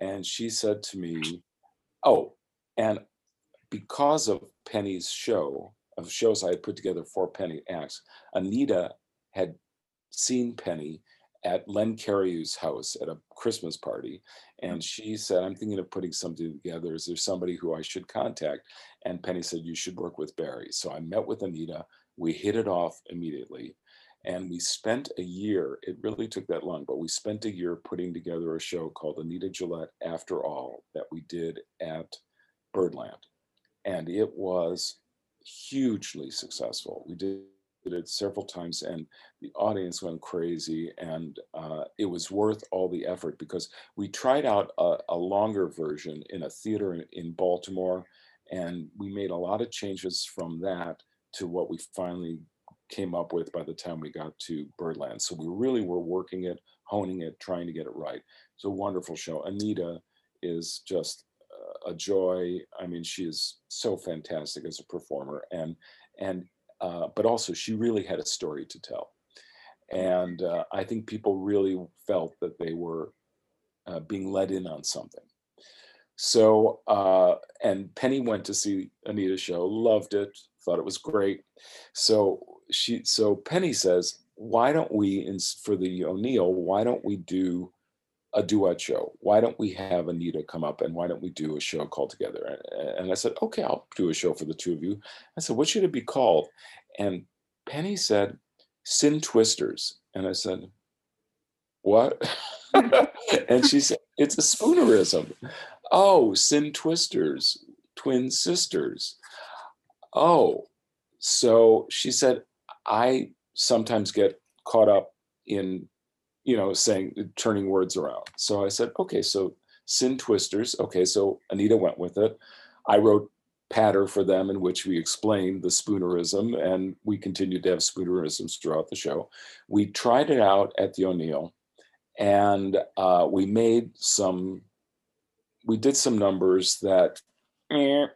and she said to me, "Oh, and because of Penny's show, of shows I had put together for Penny acts, Anita had seen Penny at Len Cariou's house at a Christmas party. Mm. And she said, I'm thinking of putting something together. Is there somebody who I should contact? And Penny said, You should work with Barry. So I met with Anita. We hit it off immediately. And we spent a year, it really took that long, but we spent a year putting together a show called Anita Gillette After All that we did at Birdland and it was hugely successful. We did it several times and the audience went crazy and uh, it was worth all the effort because we tried out a, a longer version in a theater in, in, Baltimore and we made a lot of changes from that to what we finally came up with by the time we got to Birdland. So we really were working it, honing it, trying to get it right. It's a wonderful show. Anita is just a joy. I mean, she is so fantastic as a performer, and and uh, but also she really had a story to tell, and uh, I think people really felt that they were uh, being let in on something. So uh, and Penny went to see Anita's show, loved it, thought it was great. So she so Penny says, why don't we for the O'Neill? Why don't we do a duet show. Why don't we have Anita come up and why don't we do a show called together? And I said, okay, I'll do a show for the two of you. I said, what should it be called? And Penny said, Sin Twisters. And I said, what? <laughs> <laughs> and she said, it's a spoonerism. Oh, Sin Twisters, twin sisters. Oh, so she said, I sometimes get caught up in you know, saying, turning words around. So I said, okay, so Sin Twisters. Okay, so Anita went with it. I wrote patter for them in which we explained the spoonerism and we continued to have spoonerisms throughout the show. We tried it out at the O'Neill and uh, we made some, we did some numbers that eh,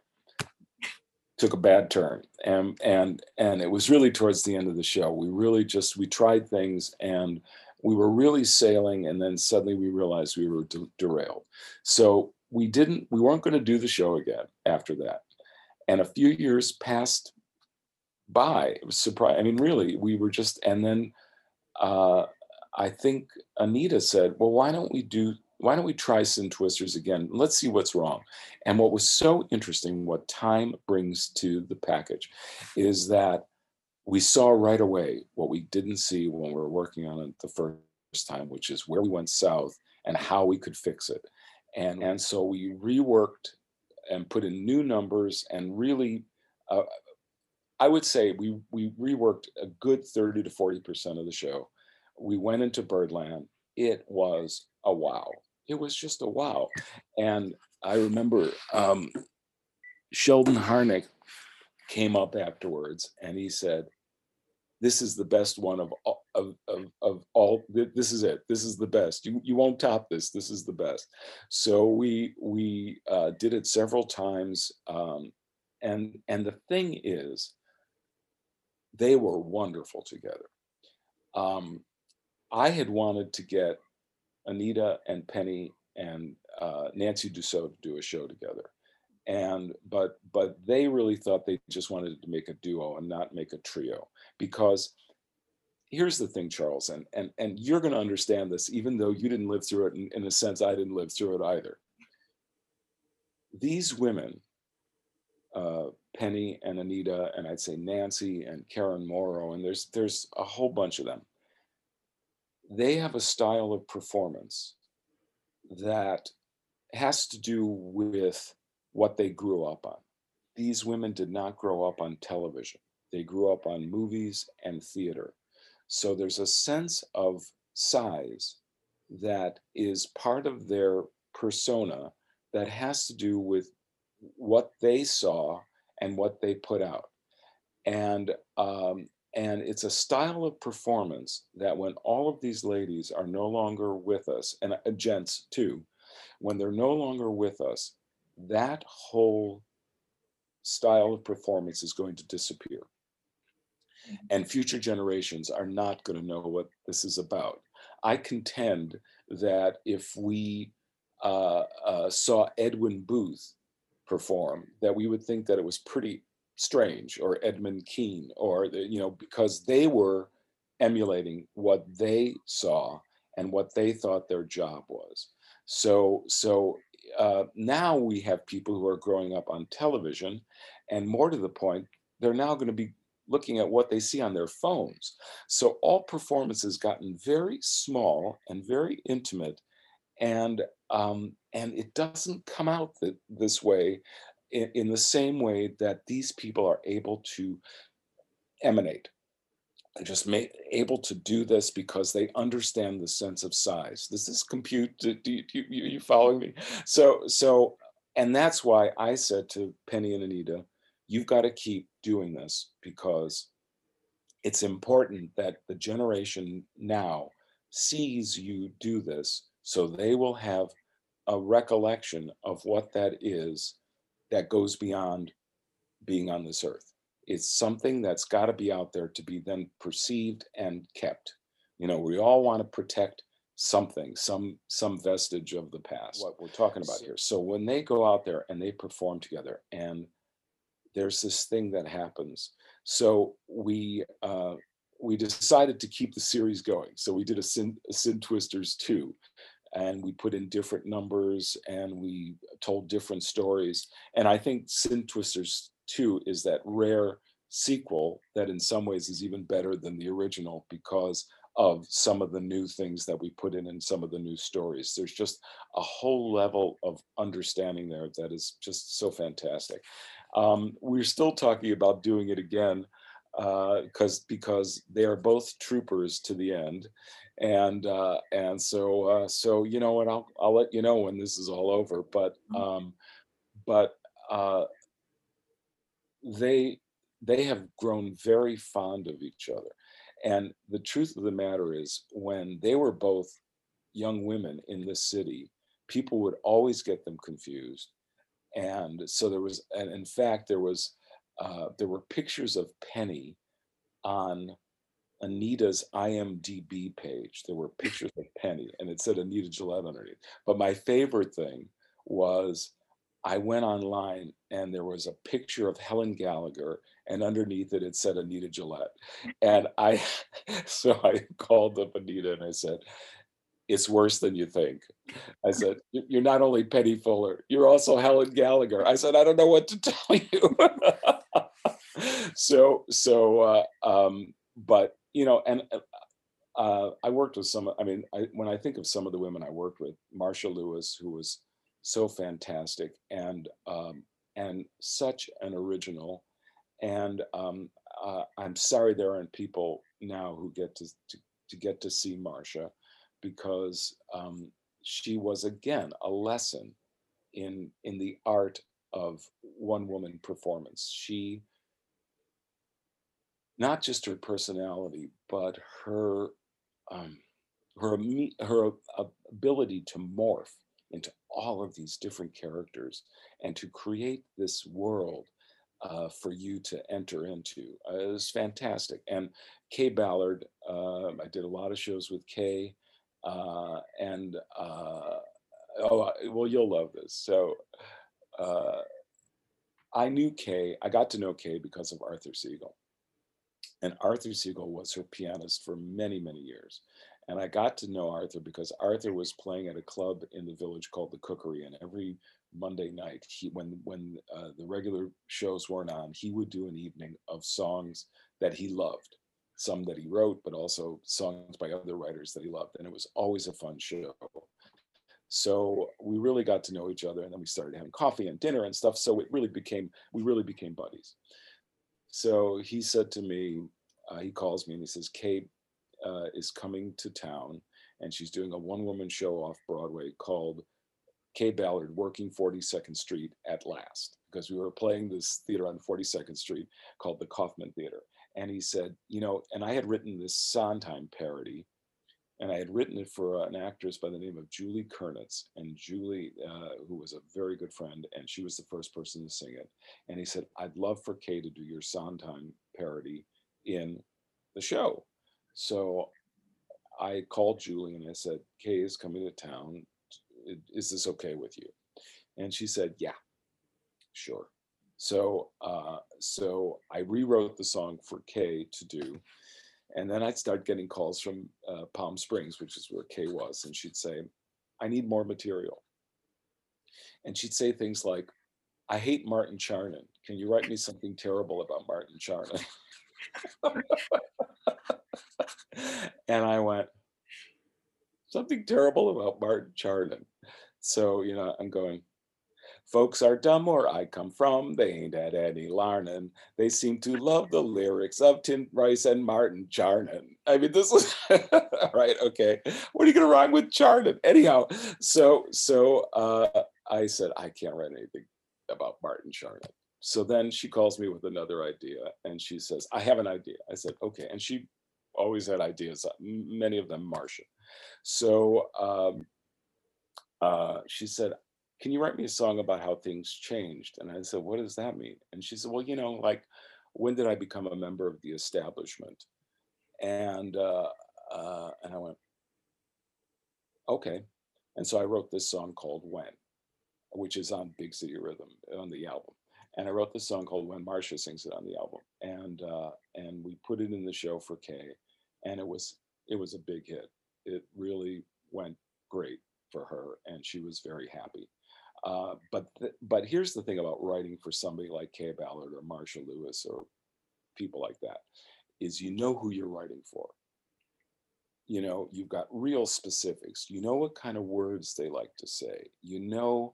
took a bad turn and and and it was really towards the end of the show we really just we tried things and we were really sailing and then suddenly we realized we were de- derailed. So we didn't we weren't going to do the show again after that. And a few years passed by it was surprising i mean really we were just and then uh, i think anita said well why don't we do why don't we try sin twisters again? Let's see what's wrong. And what was so interesting what time brings to the package is that we saw right away what we didn't see when we were working on it the first time, which is where we went south and how we could fix it. And, and so we reworked and put in new numbers and really, uh, I would say we, we reworked a good 30 to 40% of the show. We went into Birdland. It was a wow. It was just a wow. And I remember um, Sheldon Harnick came up afterwards and he said, this is the best one of of of, of all this is it this is the best. You you won't top this this is the best. So we we uh, did it several times um, and and the thing is they were wonderful together. Um, i had wanted to get anita and penny and uh, nancy dussault to do a show together and but but they really thought they just wanted to make a duo and not make a trio. Because here's the thing charles and and and you're going to understand this even though you didn't live through it in, in a sense i didn't live through it either. These women uh, penny and anita and i'd say nancy and karen morrow and there's there's a whole bunch of them. They have a style of performance that has to do with what they grew up on. These women did not grow up on television. They grew up on movies and theater. So there's a sense of size that is part of their persona that has to do with what they saw and what they put out. And um, and it's a style of performance that when all of these ladies are no longer with us, and uh, gents too, when they're no longer with us, that whole style of performance is going to disappear. And future generations are not going to know what this is about. I contend that if we uh, uh, saw Edwin Booth perform, that we would think that it was pretty strange, or Edmund Kean, or you know, because they were emulating what they saw and what they thought their job was. So, so uh, now we have people who are growing up on television, and more to the point, they're now going to be looking at what they see on their phones. So all performance has gotten very small and very intimate, and um, and it doesn't come out th- this way in, in the same way that these people are able to emanate just able to do this because they understand the sense of size. Does This is compute. Do, do, do, you following me? So, so, and that's why I said to Penny and Anita, you've got to keep doing this because it's important that the generation now sees you do this so they will have a recollection of what that is that goes beyond being on this earth. It's something that's got to be out there to be then perceived and kept. You know, we all want to protect something, some some vestige of the past. What we're talking about here. So when they go out there and they perform together, and there's this thing that happens. So we uh, we decided to keep the series going. So we did a Sin, a Sin Twisters two, and we put in different numbers and we told different stories. And I think Sin Twisters 2 is that rare sequel that in some ways is even better than the original because of some of the new things that we put in and some of the new stories. There's just a whole level of understanding there that is just so fantastic. Um, we're still talking about doing it again because uh, because they are both troopers to the end, and uh, and so uh, so you know what I'll I'll let you know when this is all over. But mm-hmm. um, but uh, they they have grown very fond of each other, and the truth of the matter is, when they were both young women in this city, people would always get them confused, and so there was, and in fact, there was uh, there were pictures of Penny on Anita's IMDb page. There were pictures of Penny and it said Anita Gillette underneath. But my favorite thing was I went online and there was a picture of Helen Gallagher and underneath it it said Anita Gillette. And I <laughs> so I called up Anita and I said, it's worse than you think. I said, you're not only Penny Fuller, you're also Helen Gallagher. I said, I don't know what to <laughs> tell you. <laughs> so so uh, um, but you know, and uh, uh, I worked with some. I mean, I, when I think of some of the women I worked with, Marcia Lewis, who was so fantastic and um, and such an original, and um, uh, I'm sorry there aren't people now who get to to, to get to see Marcia, because um, she was again a lesson in in the art of one woman performance. She not just her personality, but her um, her her ability to morph into all of these different characters and to create this world uh, for you to enter into uh, was fantastic. And Kaye Ballard, uh, I did a lot of shows with Kaye, uh, and uh, oh well, you'll love this. So. Uh, I knew Kaye, I got to know Kaye because of Arthur Siegel and Arthur Siegel was her pianist for many, many years. And I got to know Arthur because Arthur was playing at a club in the village called the Cookery, and every Monday night, he when when uh, the regular shows weren't on, he would do an evening of songs that he loved, some that he wrote, but also songs by other writers that he loved, and it was always a fun show. So we really got to know each other, and then we started having coffee and dinner and stuff. So it really became we really became buddies. So he said to me, uh, he calls me and he says, Kaye uh, is coming to town and she's doing a one woman show off Broadway called Kaye Ballard working 42nd Street at last because we were playing this theater on 42nd Street called the Kaufman Theater. And he said, you know, and I had written this Sondheim parody and I had written it for an actress by the name of Julie Kernitz. And Julie, uh, who was a very good friend, and she was the first person to sing it. And he said, I'd love for Kaye to do your Sondheim parody in the show. So I called Julie and I said, Kaye is coming to town. Is this okay with you? And she said, Yeah, sure. So, uh, so I rewrote the song for Kaye to do, and then I'd start getting calls from uh, Palm Springs, which is where Kaye was, and she'd say, I need more material. And she'd say things like, I hate Martin Charnin. Can you write me something terrible about Martin Charnin? <laughs> <laughs> and I went, something terrible about Martin Charnin. So, you know, I'm going, Folks are dumb where I come from. They ain't had any larnin'. They seem to love the lyrics of Tim Rice and Martin Charnin. I mean, this is <laughs> right. Okay, what are you gonna rhyme with Charnin? Anyhow, so so uh, I said I can't write anything about Martin Charnin. So then she calls me with another idea, and she says, "I have an idea." I said, "Okay," and she always had ideas, many of them Martian. So um, uh, she said, can you write me a song about how things changed? And I said, what does that mean? And she said, well, you know, like, when did I become a member of the establishment? And uh, uh, and I went, okay. And so I wrote this song called When, which is on Big City Rhythm on the album. And I wrote this song called When Marcia sings it on the album. And uh, and we put it in the show for Kaye, and it was it was a big hit. It really went great for her, and she was very happy. Uh, but th- but here's the thing about writing for somebody like Kaye Ballard or Marcia Lewis or people like that is you know who you're writing for. You know, you've got real specifics. You know what kind of words they like to say. You know,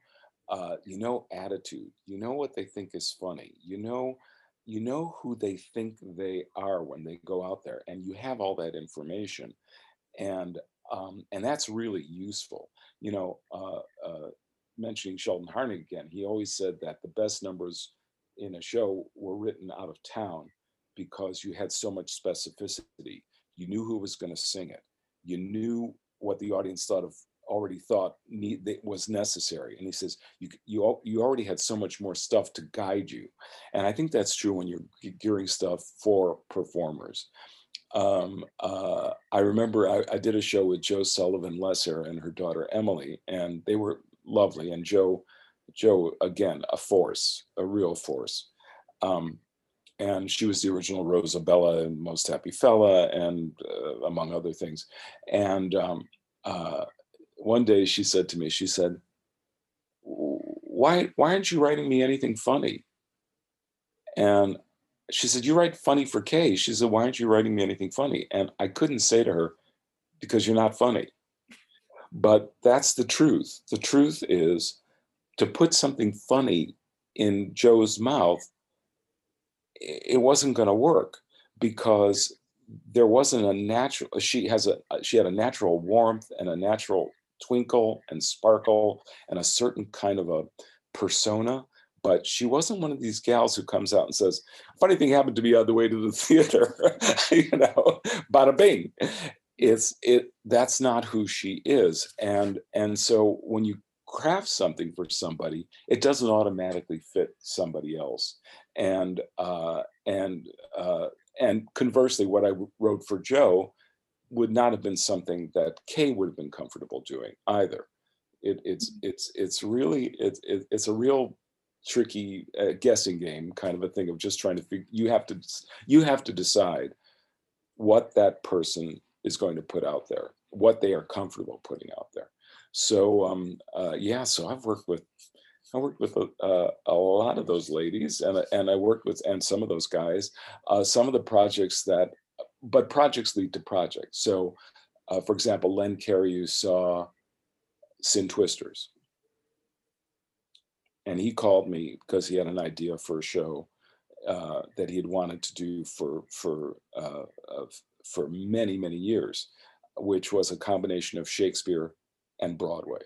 uh, you know attitude. You know what they think is funny. You know, you know who they think they are when they go out there, and you have all that information, and um, and that's really useful. You know, uh, uh, mentioning Sheldon Harnick again, he always said that the best numbers in a show were written out of town because you had so much specificity. You knew who was going to sing it. You knew what the audience thought of already thought need that was necessary. And he says you you you already had so much more stuff to guide you, and I think that's true when you're gearing stuff for performers. Um, uh, I remember I, I, did a show with Jo Sullivan Loesser and her daughter Emily, and they were lovely. And Jo, Jo again, a force, a real force. Um, and she was the original Rosabella and Most Happy Fella, and uh, among other things. And um, uh, one day she said to me, she said, "Why, why aren't you writing me anything funny?" And she said, "You write funny for Kaye." She said, "Why aren't you writing me anything funny?" And I couldn't say to her, "Because you're not funny." But that's the truth. The truth is to put something funny in Jo's mouth, it wasn't going to work because there wasn't a natural she has a she had a natural warmth and a natural twinkle and sparkle and a certain kind of a persona but she wasn't one of these gals who comes out and says funny thing happened to me on the way to the <laughs> theater <laughs> you know bada bing. It's it that's not who she is and and so when you craft something for somebody it doesn't automatically fit somebody else. And uh and uh and conversely what i wrote for jo would not have been something that kaye would have been comfortable doing either it, it's mm-hmm. it's it's really it's it's a real tricky uh, guessing game kind of a thing of just trying to figure you have to you have to decide what that person is going to put out there, what they are comfortable putting out there. So um, uh, yeah, so I've worked with I worked with a, uh, a lot of those ladies, and and I worked with and some of those guys. Uh, some of the projects that, but projects lead to projects. So, uh, for example, Len Cariou saw Sin Twisters, and he called me because he had an idea for a show uh, that he had wanted to do for for uh, for many, many years, which was a combination of Shakespeare and Broadway.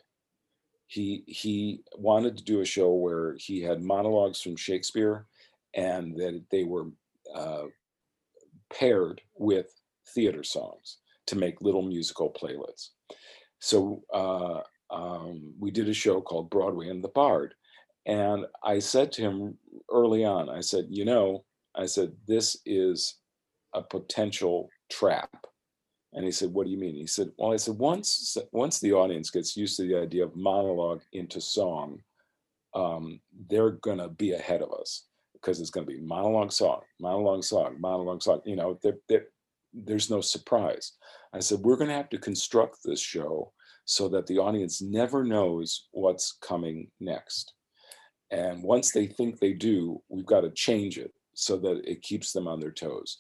he he wanted to do a show where he had monologues from Shakespeare, and that they were uh, paired with theater songs to make little musical playlets. So uh, um, we did a show called Broadway and the Bard, and I said to him early on, I said, you know, I said this is a potential trap and he said, "What do you mean?" He said, "Well, I said once once the audience gets used to the idea of monologue into song, um, they're gonna be ahead of us because it's gonna be monologue song, monologue song, monologue song. You know, they're, they're, there's no surprise." I said, "We're gonna have to construct this show so that the audience never knows what's coming next." And once they think they do, we've got to change it so that it keeps them on their toes.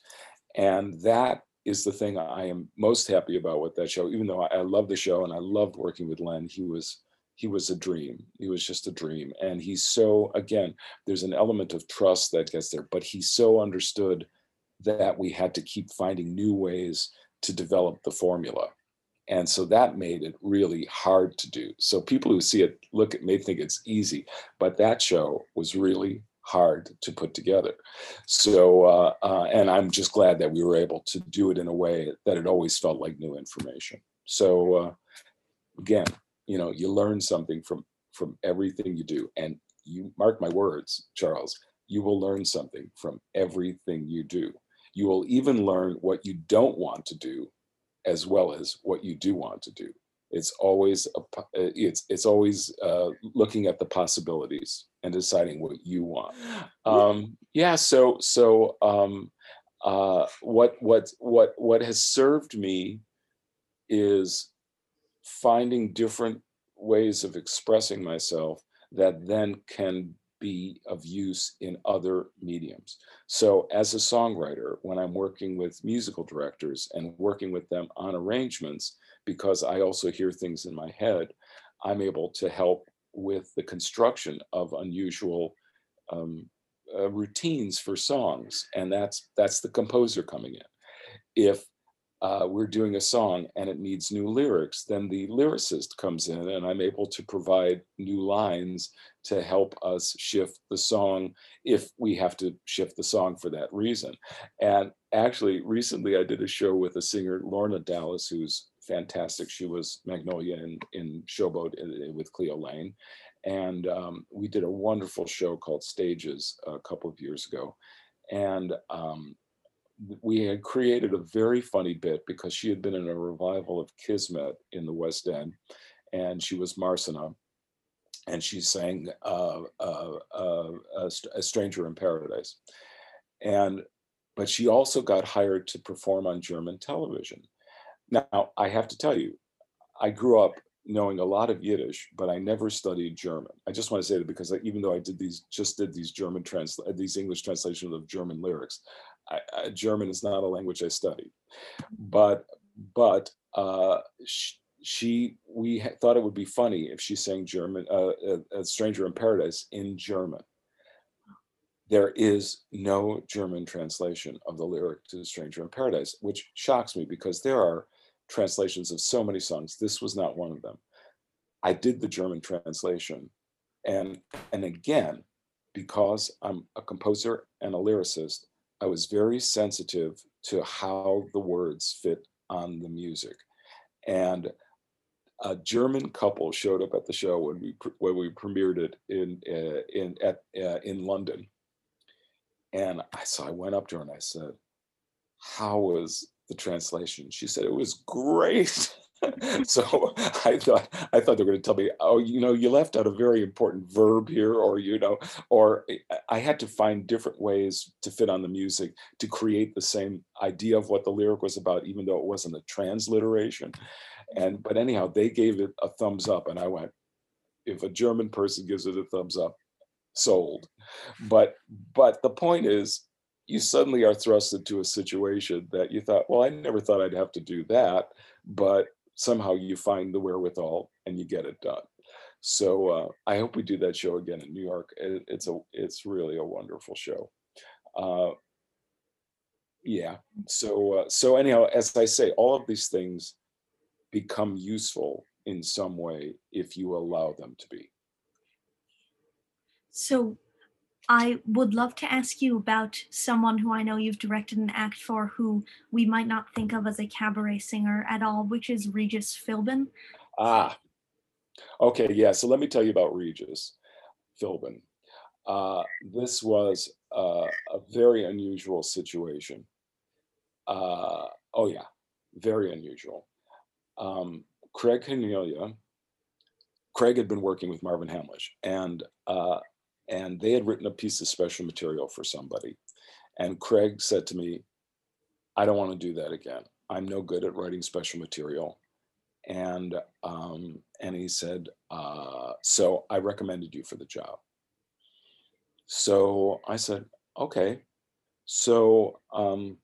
And that is the thing I am most happy about with that show. Even though I love the show and I loved working with Len, he was he was a dream. He was just a dream, and he's so again. There's an element of trust that gets there, but he so understood that we had to keep finding new ways to develop the formula. And so that made it really hard to do. So people who see it look at may think it's easy, but that show was really hard to put together. So, uh, uh, and I'm just glad that we were able to do it in a way that it always felt like new information. So, uh, again, you know, you learn something from from everything you do, and you mark my words, Charles. You will learn something from everything you do. You will even learn what you don't want to do, as well as what you do want to do it's always a, uh, it's it's always uh, looking at the possibilities and deciding what you want um, yeah so so um, uh, what what what what has served me is finding different ways of expressing myself that then can be of use in other mediums. So, as a songwriter, when I'm working with musical directors and working with them on arrangements, because I also hear things in my head, I'm able to help with the construction of unusual um, uh, routines for songs, and that's that's the composer coming in. If uh, we're doing a song and it needs new lyrics, then the lyricist comes in and I'm able to provide new lines to help us shift the song if we have to shift the song for that reason. And actually, recently I did a show with a singer, Lorna Dallas, who's fantastic. She was Magnolia in, in Showboat uh, with Cleo Laine. And um, we did a wonderful show called Stages a couple of years ago. And um, we had created a very funny bit because she had been in a revival of Kismet in the West End, and she was Marsinah, and she sang uh, uh, uh, a, Stranger in Paradise, and but she also got hired to perform on German television. Now I have to tell you, I grew up knowing a lot of Yiddish, but I never studied German. I just want to say that because even though I did these, just did these German trans, these English translations of German lyrics, I, I, German is not a language I studied, but but uh, she, she, we thought it would be funny if she sang German, uh, a, a Stranger in Paradise in German. There is no German translation of the lyric to Stranger in Paradise, which shocks me because there are translations of so many songs. This was not one of them. I did the German translation, and and again, because I'm a composer and a lyricist, I was very sensitive to how the words fit on the music. And a German couple showed up at the show when we when we premiered it in uh, in at uh, in London. And I so I went up to her and I said, "How was the translation?" She said, "It was great." <laughs> so I thought I thought they were going to tell me, oh, you know, you left out a very important verb here, or you know, or I had to find different ways to fit on the music to create the same idea of what the lyric was about, even though it wasn't a transliteration. And but anyhow, they gave it a thumbs up, and I went, if a German person gives it a thumbs up, sold. But but the point is, you suddenly are thrust into a situation that you thought, well, I never thought I'd have to do that, but somehow you find the wherewithal and you get it done. So uh, I hope we do that show again in New York. It, it's a it's really a wonderful show. Uh, yeah. So uh, so anyhow, as I say, all of these things become useful in some way if you allow them to be. So I would love to ask you about someone who I know you've directed an act for who we might not think of as a cabaret singer at all, which is Regis Philbin. Ah, okay, yeah. So let me tell you about Regis Philbin. Uh, this was uh, a very unusual situation. Uh, oh, yeah, very unusual. Um, Craig Carnelia, Craig had been working with Marvin Hamlisch, and uh, and they had written a piece of special material for somebody. And Craig said to me, I don't want to do that again. I'm no good at writing special material. And um, and he said, uh, so I recommended you for the job. So I said, okay. So um,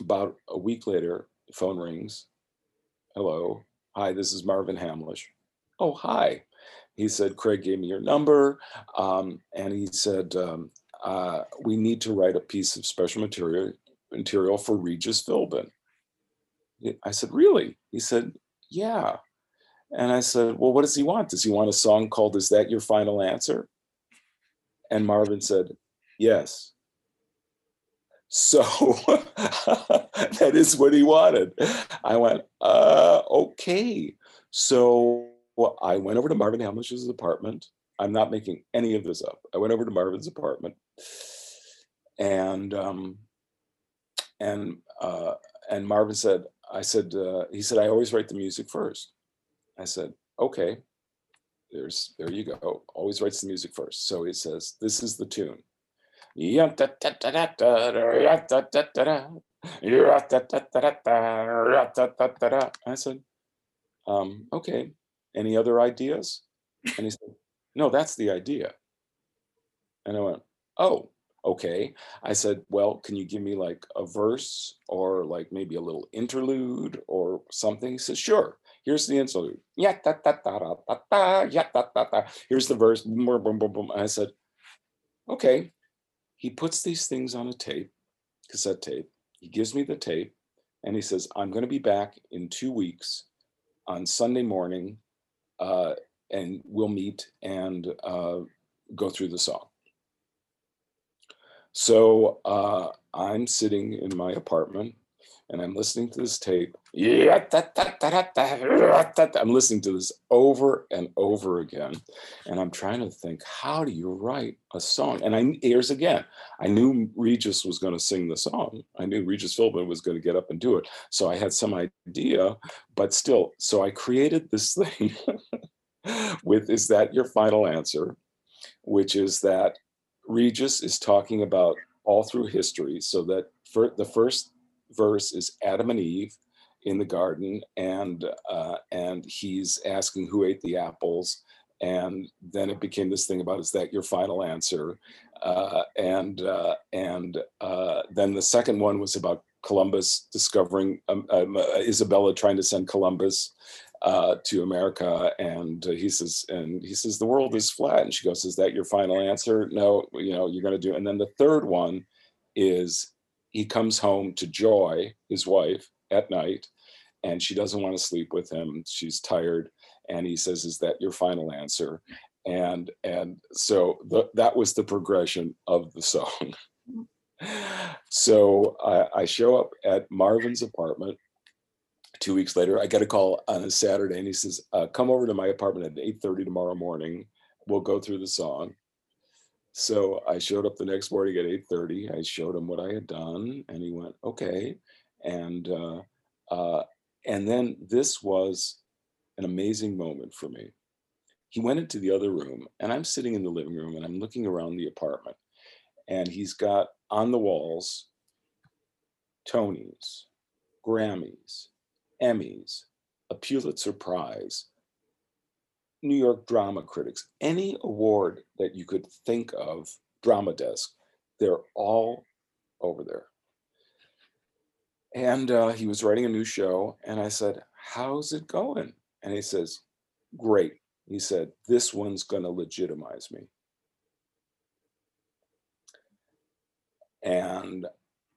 about a week later, phone rings. Hello. Hi, this is Marvin Hamlisch. Oh, hi he said, Craig gave me your number. Um, and he said, um, uh, we need to write a piece of special material, material for Regis Philbin. I said, really? He said, yeah. And I said, well, what does he want? Does he want a song called Is That Your Final Answer? And Marvin said, yes. So <laughs> that is what he wanted. I went, uh, okay. So well, I went over to Marvin Hamlisch's apartment. I'm not making any of this up. I went over to Marvin's apartment, and um, and uh, and Marvin said, I said, uh, he said, I always write the music first. I said, okay. There's there you go. Always writes the music first. So he says, this is the tune. I said, um, okay. Any other ideas? And he said, No, that's the idea. And I went, Oh, okay. I said, Well, can you give me like a verse or like maybe a little interlude or something? He says, Sure. Here's the interlude. Yeah, yeah. Here's the verse. Boom, boom, boom, boom. I said, Okay. He puts these things on a tape, cassette tape. He gives me the tape and he says, I'm going to be back in two weeks on Sunday morning uh, and we'll meet and uh, go through the song. So uh, I'm sitting in my apartment and I'm listening to this tape. I'm listening to this over and over again. And I'm trying to think, how do you write a song? And I here's again, I knew Regis was going to sing the song. I knew Regis Philbin was going to get up and do it. So I had some idea, but still, so I created this <laughs> thing with is that your final answer, which is that Regis is talking about all through history, so that for the first verse is Adam and Eve in the garden, and uh, and he's asking who ate the apples, and then it became this thing about is that your final answer, uh, and uh, and uh, then the second one was about Columbus discovering um, um, Isabella trying to send Columbus uh, to America, and uh, he says, and he says the world is flat, and she goes, "Is that your final answer?" No, you know, you're going to do. And then the third one is he comes home to Joy, his wife, at night, and she doesn't want to sleep with him. She's tired, and he says, "Is that your final answer?" And and so the, that was the progression of the song. <laughs> so I, I show up at Marvin's apartment two weeks later, I get a call on a Saturday, and he says, uh, "Come over to my apartment at eight thirty tomorrow morning. We'll go through the song." So I showed up the next morning at eight thirty. I showed him what I had done, and he went, "Okay." And uh, uh, and then this was an amazing moment for me. He went into the other room, and I'm sitting in the living room, and I'm looking around the apartment, and he's got on the walls Tonys, Grammys, Emmys, a Pulitzer Prize, New York Drama Critics, any award that you could think of, Drama Desk, they're all over there. And uh, he was writing a new show, and I said, How's it going? And he says, Great. He said, This one's going to legitimize me. And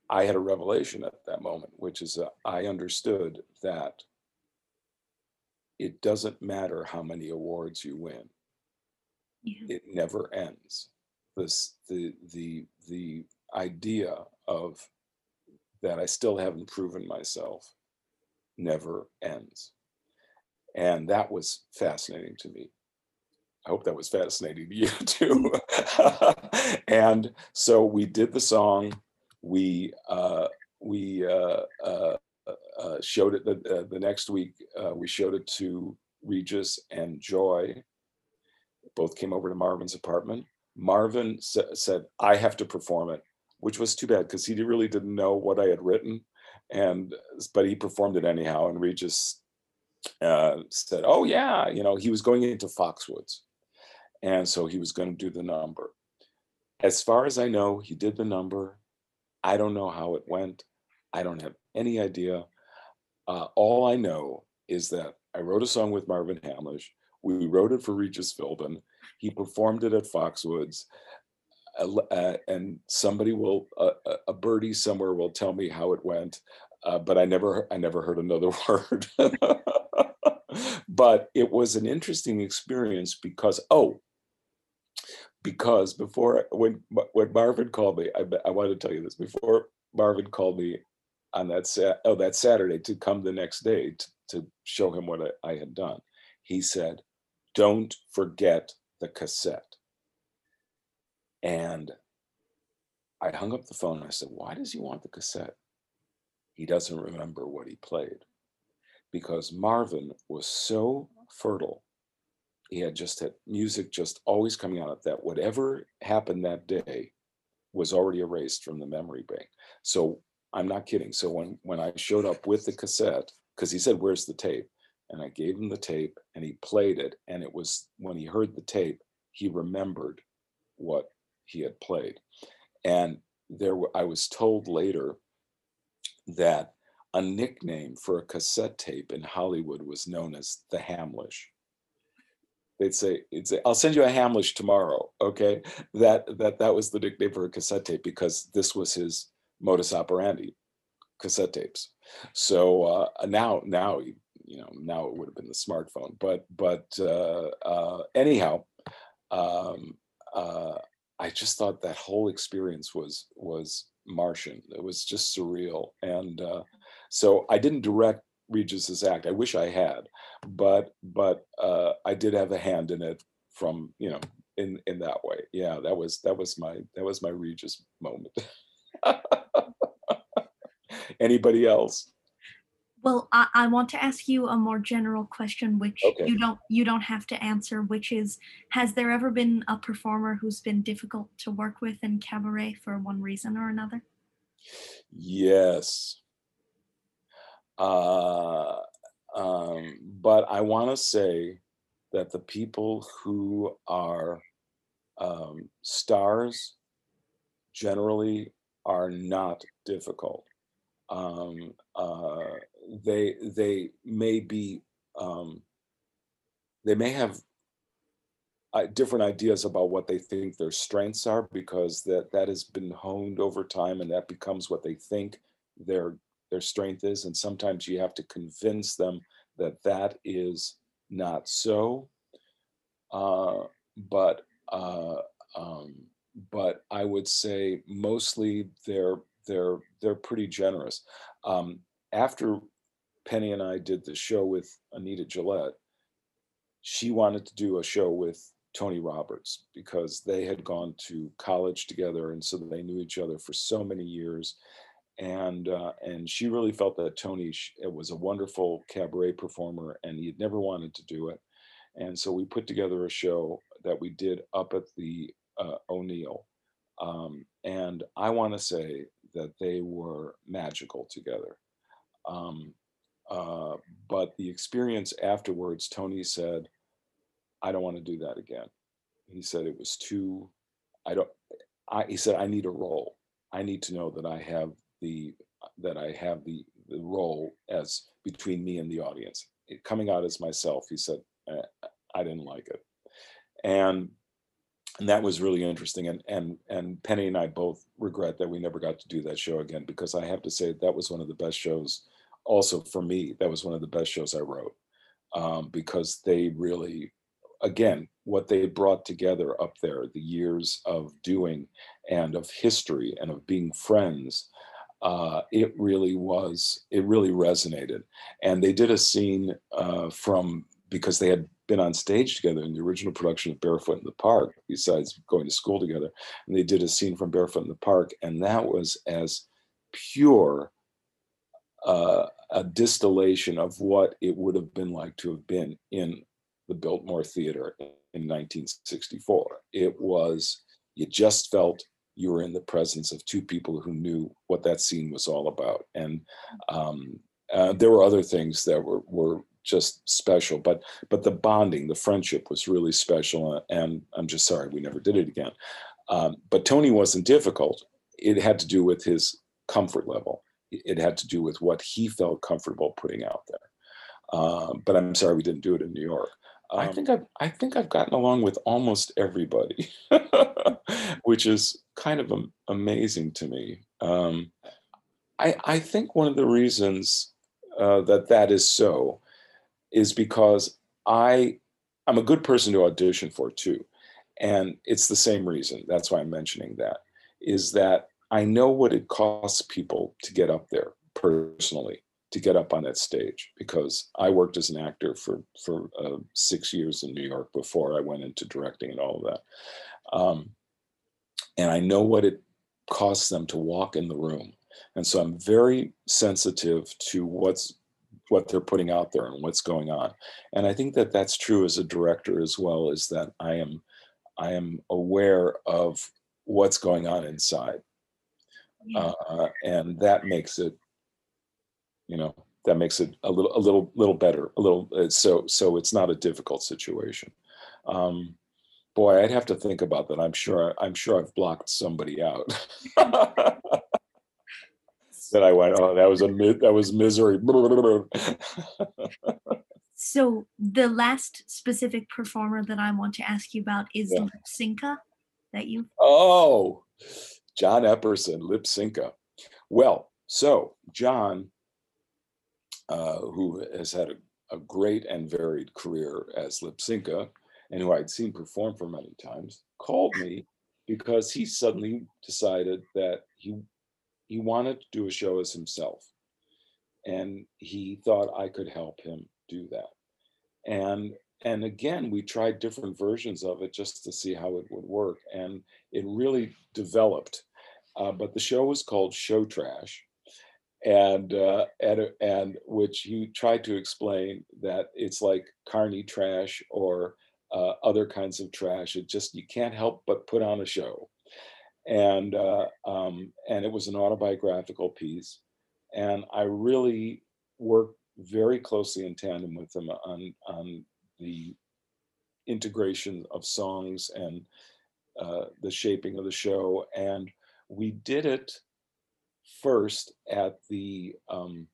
I had a revelation at that moment, which is uh, I understood that it doesn't matter how many awards you win. Yeah. It never ends. This the the the idea of that I still haven't proven myself never ends. And that was fascinating to me. I hope that was fascinating to you <laughs> too. <laughs> and so we did the song. We uh, we uh, uh, uh, showed it the, the next week. We showed it to Regis and Joy. Both came over to Marvin's apartment. Marvin sa- said, "I have to perform it," which was too bad because he really didn't know what I had written, and but he performed it anyhow. And Regis uh, said, "Oh yeah, you know, he was going into Foxwoods, and so he was going to do the number." As far as I know, he did the number. I don't know how it went. I don't have any idea. Uh, all I know is that I wrote a song with Marvin Hamlisch. We wrote it for Regis Philbin. He performed it at Foxwoods. Uh, and somebody will, uh, a birdie somewhere will tell me how it went. Uh, but I never, I never heard another <laughs> word. but it was an interesting experience because, oh, because before when when Marvin called me, I, I want to tell you this. Before Marvin called me on that sat oh that Saturday to come the next day to, to show him what I, I had done, he said, "Don't forget the cassette." And I hung up the phone and I said, "Why does he want the cassette?" He doesn't remember what he played because Marvin was so fertile he had just had music just always coming out of that whatever happened that day was already erased from the memory bank. So i'm not kidding. So when when i showed up with the cassette because he said where's the tape? And i gave him the tape and he played it and it was when he heard the tape he remembered what he had played. And there were, i was told later that a nickname for a cassette tape in hollywood was known as the hamlisch they'd say, "It's I'll send you a Hamlisch tomorrow." Okay, that that that was the nickname for a cassette tape because this was his modus operandi, cassette tapes. So uh, now now you know now it would have been the smartphone, but but uh, uh, anyhow, um, uh, I just thought that whole experience was was Martian. It was just surreal, and uh, so I didn't direct Regis's act. I wish I had, but but uh, I did have a hand in it from you know in in that way. Yeah, that was that was my that was my Regis moment. <laughs> Anybody else? Well, I, I want to ask you a more general question, which Okay. you don't you don't have to answer, which is has there ever been a performer who's been difficult to work with in cabaret for one reason or another? Yes. Uh, um, but I want to say that the people who are um, stars generally are not difficult. Um, uh, they they may be um, they may have uh, different ideas about what they think their strengths are because that that has been honed over time and that becomes what they think their their strength is and sometimes you have to convince them that that is not so uh, but uh, um, but I would say mostly they're they're they're pretty generous. Um, after Penny and I did the show with Anita Gillette, she wanted to do a show with Tony Roberts because they had gone to college together and so they knew each other for so many years. And uh, and she really felt that Tony was a wonderful cabaret performer and he never wanted to do it. And so we put together a show that we did up at the uh, O'Neill. Um, and I want to say that they were magical together. Um, uh, but the experience afterwards, Tony said, I don't want to do that again. He said it was too, I don't, I, he said, I need a role. I need to know that I have the, that I have the, the role as between me and the audience. It- coming out as myself, he said, "Uh, I didn't like it. And and that was really interesting and and and penny and i both regret that we never got to do that show again because i have to say that was one of the best shows also for me that was one of the best shows i wrote um, because they really, again, what they brought together up there, the years of doing and of history and of being friends, uh, it really was, it really resonated. And they did a scene uh, from, because they had been on stage together in the original production of Barefoot in the Park, besides going to school together. And they did a scene from Barefoot in the Park, and that was as pure uh, a distillation of what it would have been like to have been in the Biltmore Theater in 1964. It was, you just felt you were in the presence of two people who knew what that scene was all about. And um, uh, there were other things that were, were just special, but but the bonding, the friendship was really special. And I'm just sorry we never did it again. Um, but Tony wasn't difficult. It had to do with his comfort level. It had to do with what he felt comfortable putting out there. Uh, but I'm sorry we didn't do it in New York. Um, I think I've I think I've gotten along with almost everybody, <laughs> which is kind of amazing to me. Um, I I think one of the reasons uh, that that is so is because I I'm a good person to audition for too, and it's the same reason. That's why I'm mentioning that. Is that I know what it costs people to get up there personally to get up on that stage because I worked as an actor for for uh, six years in New York before I went into directing and all of that, um, and I know what it costs them to walk in the room, and so I'm very sensitive to what's what they're putting out there and what's going on, and I think that that's true as a director as well. Is that I am I am aware of what's going on inside. Uh, and that makes it you know that makes it a little a little little better a little uh, so so it's not a difficult situation um boy i'd have to think about that i'm sure i'm sure i've blocked somebody out <laughs> that i went oh that was a that was misery <laughs> so the last specific performer that i want to ask you about is yeah. Lypsinka that you oh John Epperson, Lypsinka. Well, so John, uh, who has had a, a, great and varied career as Lypsinka, and who I'd seen perform for many times, called me because he suddenly decided that he he wanted to do a show as himself, and he thought I could help him do that. And and again, we tried different versions of it just to see how it would work, and it really developed uh, but the show was called Show Trash, and uh, and and which he tried to explain that it's like carny trash or uh, other kinds of trash. It just you can't help but put on a show, and uh, um, and it was an autobiographical piece, and I really worked very closely in tandem with him on on the integration of songs and uh, the shaping of the show. And we did it first at the um,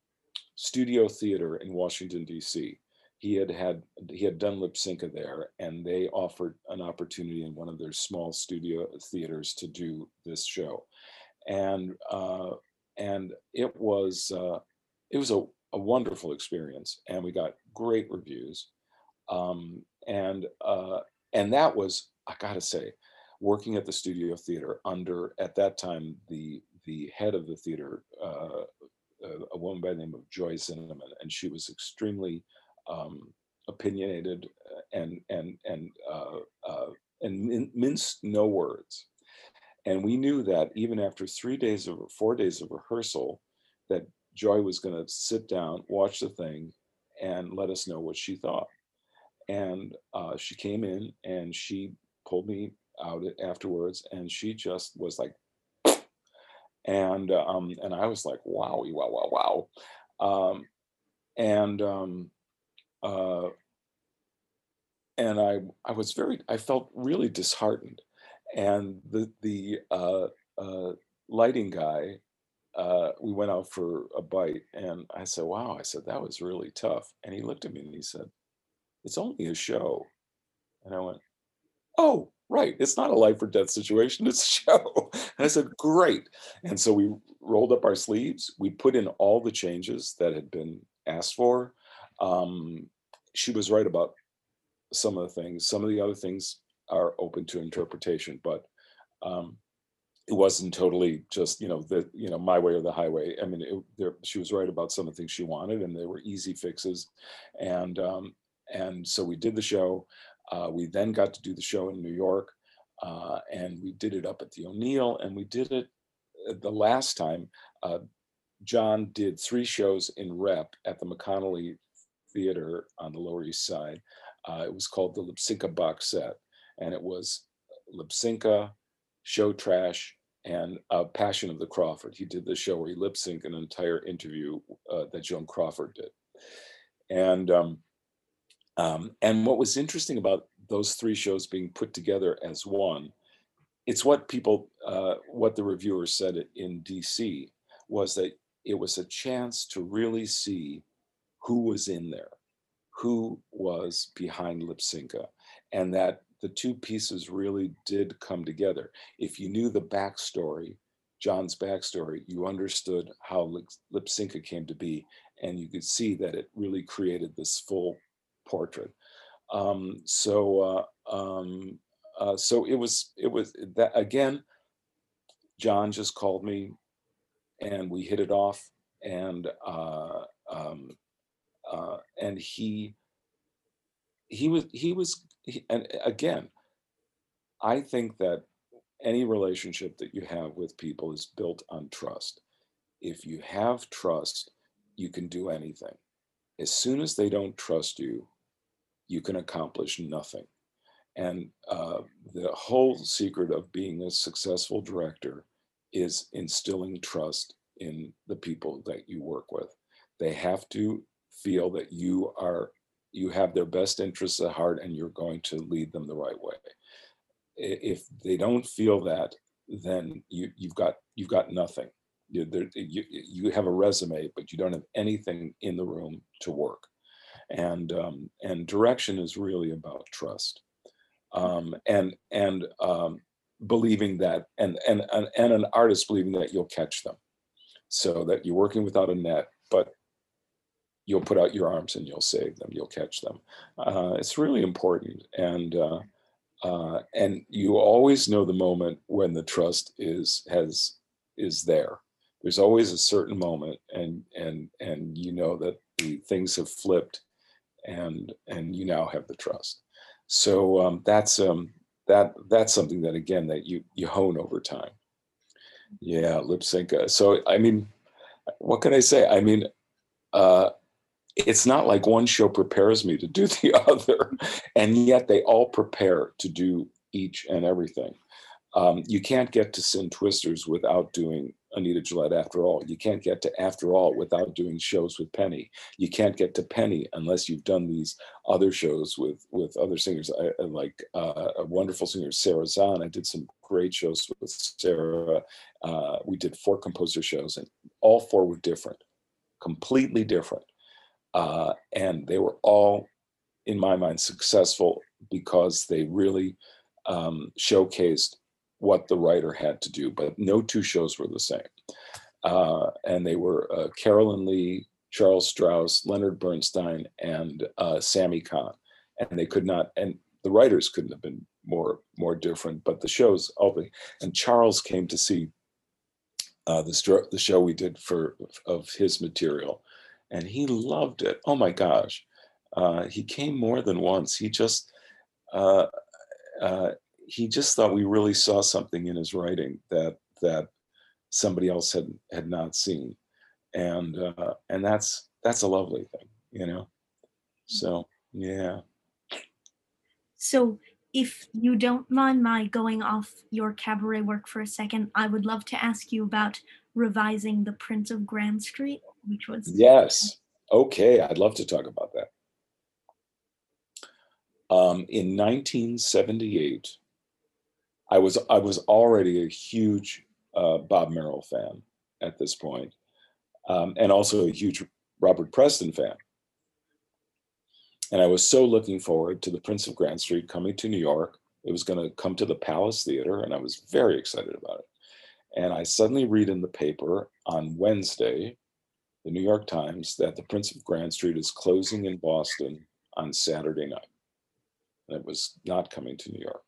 Studio Theater in Washington D.C. He had had he had done Lypsinka there, and they offered an opportunity in one of their small studio theaters to do this show, and uh, and it was uh, it was a, a wonderful experience, and we got great reviews, um, and uh, and that was I gotta say working at the studio theater under at that time the the head of the theater uh, a woman by the name of Joy Zinoman, and she was extremely um, opinionated uh, and and and uh, uh, and min- minced no words. And we knew that even after three days of four days of rehearsal, that Joy was going to sit down, watch the thing, and let us know what she thought. And uh, she came in and she pulled me out afterwards, and she just was like, and um, and I was like, wow, wow, wow, wow, um, and um, uh, and I I was very I felt really disheartened, and the the uh, uh, lighting guy. Uh, we went out for a bite and I said, wow, I said, that was really tough. And he looked at me and he said, it's only a show. And I went, oh, right, it's not a life or death situation, it's a <laughs> show. <laughs> And I said, great. And so we rolled up our sleeves, we put in all the changes that had been asked for. Um, she was right about some of the things. Some of the other things are open to interpretation, but um, it wasn't totally just you know the you know my way or the highway. I mean, it, there, she was right about some of the things she wanted, and they were easy fixes, and um, and so we did the show. Uh, we then got to do the show in New York, uh, and we did it up at the O'Neill, and we did it uh, the last time. Uh, John did three shows in rep at the McConnelly Theater on the Lower East Side. Uh, it was called the Lypsinka box set, and it was Lypsinka, Show Trash, and uh, Passion of the Crawford. He did the show where he lip synced an entire interview uh, that Joan Crawford did. And um, um, and what was interesting about those three shows being put together as one, it's what people, uh, what the reviewers said in DC was that it was a chance to really see who was in there, who was behind Lypsinka, and that the two pieces really did come together. If you knew the backstory, John's backstory, you understood how Lypsinka came to be, and you could see that it really created this full portrait. Um, so, uh, um, uh, so it was it was that again. John just called me, and we hit it off, and uh, um, uh, and he he was he was he, and again i think that any relationship that you have with people is built on trust if you have trust you can do anything as soon as they don't trust you you can accomplish nothing. And uh, the whole secret of being a successful director is instilling trust in the people that you work with. They have to feel that you are you have their best interests at heart and you're going to lead them the right way. If they don't feel that then you you've got you've got nothing. You, you, you have a resume but you don't have anything in the room to work and um, and direction is really about trust um, and and um, believing that and, and and and an artist believing that you'll catch them. So that you're working without a net but you'll put out your arms and you'll save them you'll catch them. Uh, it's really important and uh, uh, and you always know the moment when the trust is has is there. There's always a certain moment and and and you know that the things have flipped and and you now have the trust. So um, that's um that that's something that again that you you hone over time. Yeah lip sync so i mean what can i say? I mean uh it's not like one show prepares me to do <laughs> the other, and yet they all prepare to do each and everything. Um, you can't get to Sin Twisters without doing Anita Gillette after all. You can't get to After All without doing shows with Penny. You can't get to Penny unless you've done these other shows with with other singers. I, like uh, a wonderful singer, Sara Zahn. I did some great shows with Sara. Uh, we did four composer shows, and all four were different, completely different. Uh, and they were all, in my mind, successful because they really um, showcased what the writer had to do. But no two shows were the same. Uh, and they were uh, Carolyn Leigh, Charles Strouse, Leonard Bernstein, and uh, Sammy Cahn. And they could not, and the writers couldn't have been more more different. But the shows, all the, and Charles came to see uh, the, the show we did for of his material and he loved it. Oh my gosh. Uh, he came more than once. He just, uh, uh, he just thought we really saw something in his writing that that somebody else had had not seen, and uh, and that's that's a lovely thing, you know. So yeah. So if you don't mind my going off your cabaret work for a second, I would love to ask you about revising The Prince of Grand Street which was yes okay i'd love to talk about that um, in 1978 i was i was already a huge uh, bob merrill fan at this point um, and also a huge robert preston fan and i was so looking forward to the prince of grand street coming to new york it was going to come to the palace theater and i was very excited about it and i suddenly read in the paper on wednesday the New York Times that the Prince of Grand Street is closing in Boston on Saturday night. And it was not coming to New York.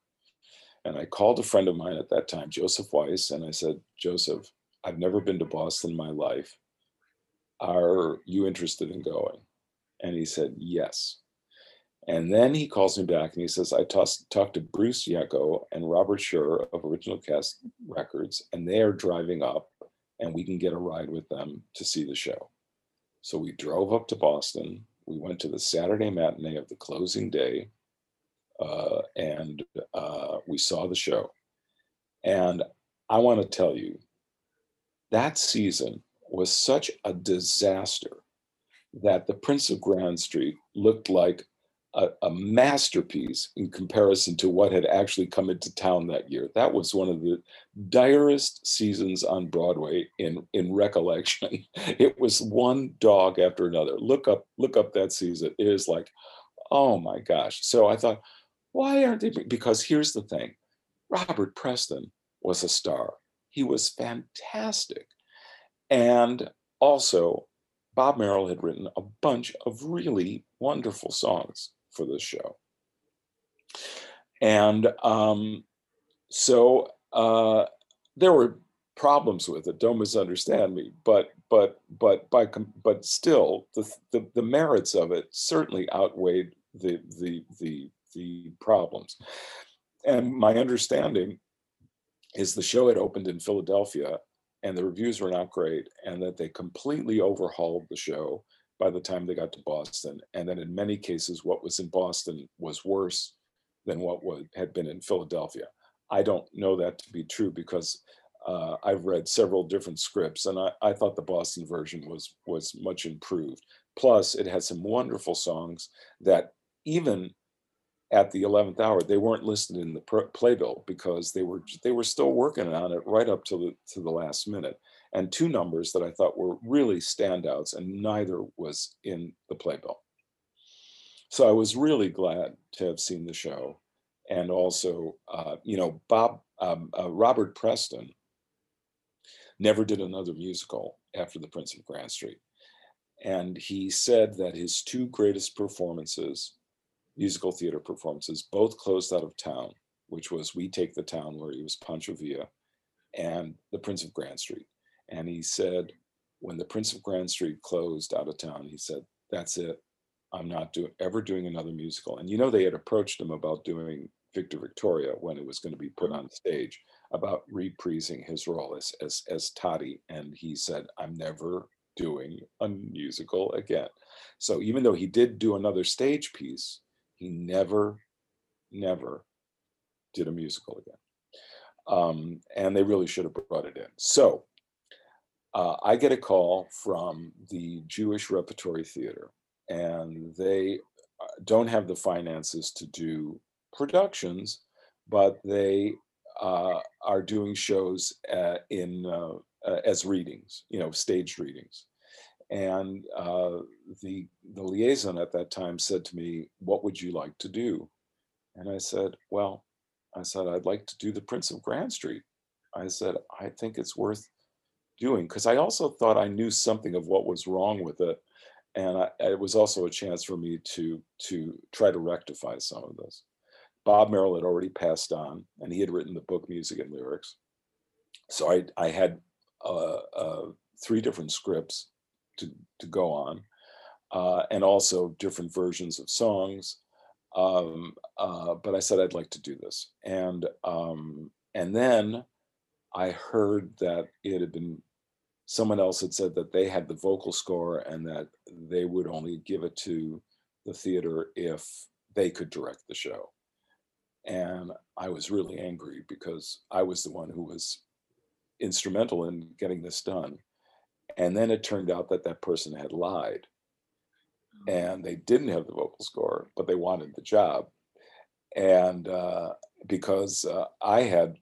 And I called a friend of mine at that time, Joseph Weiss, and I said, Joseph, I've never been to Boston in my life. Are you interested in going? And he said, Yes. And then he calls me back and he says, I talked to Bruce Yeko and Robert Schurer of Original Cast Records, and they are driving up, and we can get a ride with them to see the show. So we drove up to Boston. We went to the Saturday matinee of the closing day, uh, and uh, we saw the show. And I want to tell you, that season was such a disaster that the Prince of Grand Street looked like a, a, masterpiece in comparison to what had actually come into town that year. That was one of the direst seasons on Broadway in in recollection. <laughs> It was one dog after another. Look up look up that season. It is like, oh my gosh. So I thought, why aren't they? Because here's the thing, Robert Preston was a star. He was fantastic, and also Bob Merrill had written a bunch of really wonderful songs for this show. And um, so uh, there were problems with it. Don't misunderstand me, but but but by but still, the, the the merits of it certainly outweighed the the the the problems. And my understanding is the show had opened in Philadelphia and the reviews were not great, and that they completely overhauled the show by the time they got to Boston. And then in many cases, what was in Boston was worse than what would, had been in Philadelphia. I don't know that to be true because uh, I've read several different scripts, and I, I thought the Boston version was was much improved. Plus, it had some wonderful songs that even at the 11th hour they weren't listed in the playbill because they were they were still working on it right up to the to the last minute. And two numbers that I thought were really standouts, and neither was in the playbill. So I was really glad to have seen the show, and also, uh, you know, Bob um, uh, Robert Preston never did another musical after The Prince of Grand Street, and he said that his two greatest performances, musical theater performances, both closed out of town, which was We Take the Town, where he was Pancho Villa, and The Prince of Grand Street and he said, when the Prince of Grand Street closed out of town, he said, "That's it. I'm not do- ever doing another musical." And you know, they had approached him about doing Victor Victoria when it was going to be put mm-hmm. on stage about reprising his role as as as Toddy, and he said, "I'm never doing a musical again." So even though he did do another stage piece, he never, never did a musical again. Um, and they really should have brought it in. So uh, I get a call from the Jewish Repertory Theater, and they uh, don't have the finances to do productions, but they uh, are doing shows uh, in uh, uh, as readings, you know, staged readings. And the the liaison at that time said to me, "What would you like to do?" And I said, "Well, I said I'd like to do The Prince of Grand Street." I said, "I think it's worth." doing because I also thought I knew something of what was wrong with it, and I, it was also a chance for me to to try to rectify some of this. Bob Merrill had already passed on, and he had written the book music and lyrics. So I I had uh, uh, three different scripts to to go on, uh, and also different versions of songs. Um, uh, but I said I'd like to do this, and um, and then I heard that it had been someone else had said that they had the vocal score and that they would only give it to the theater if they could direct the show. And I was really angry because I was the one who was instrumental in getting this done. And then it turned out that that person had lied oh. and they didn't have the vocal score, but they wanted the job. And uh, because uh, I had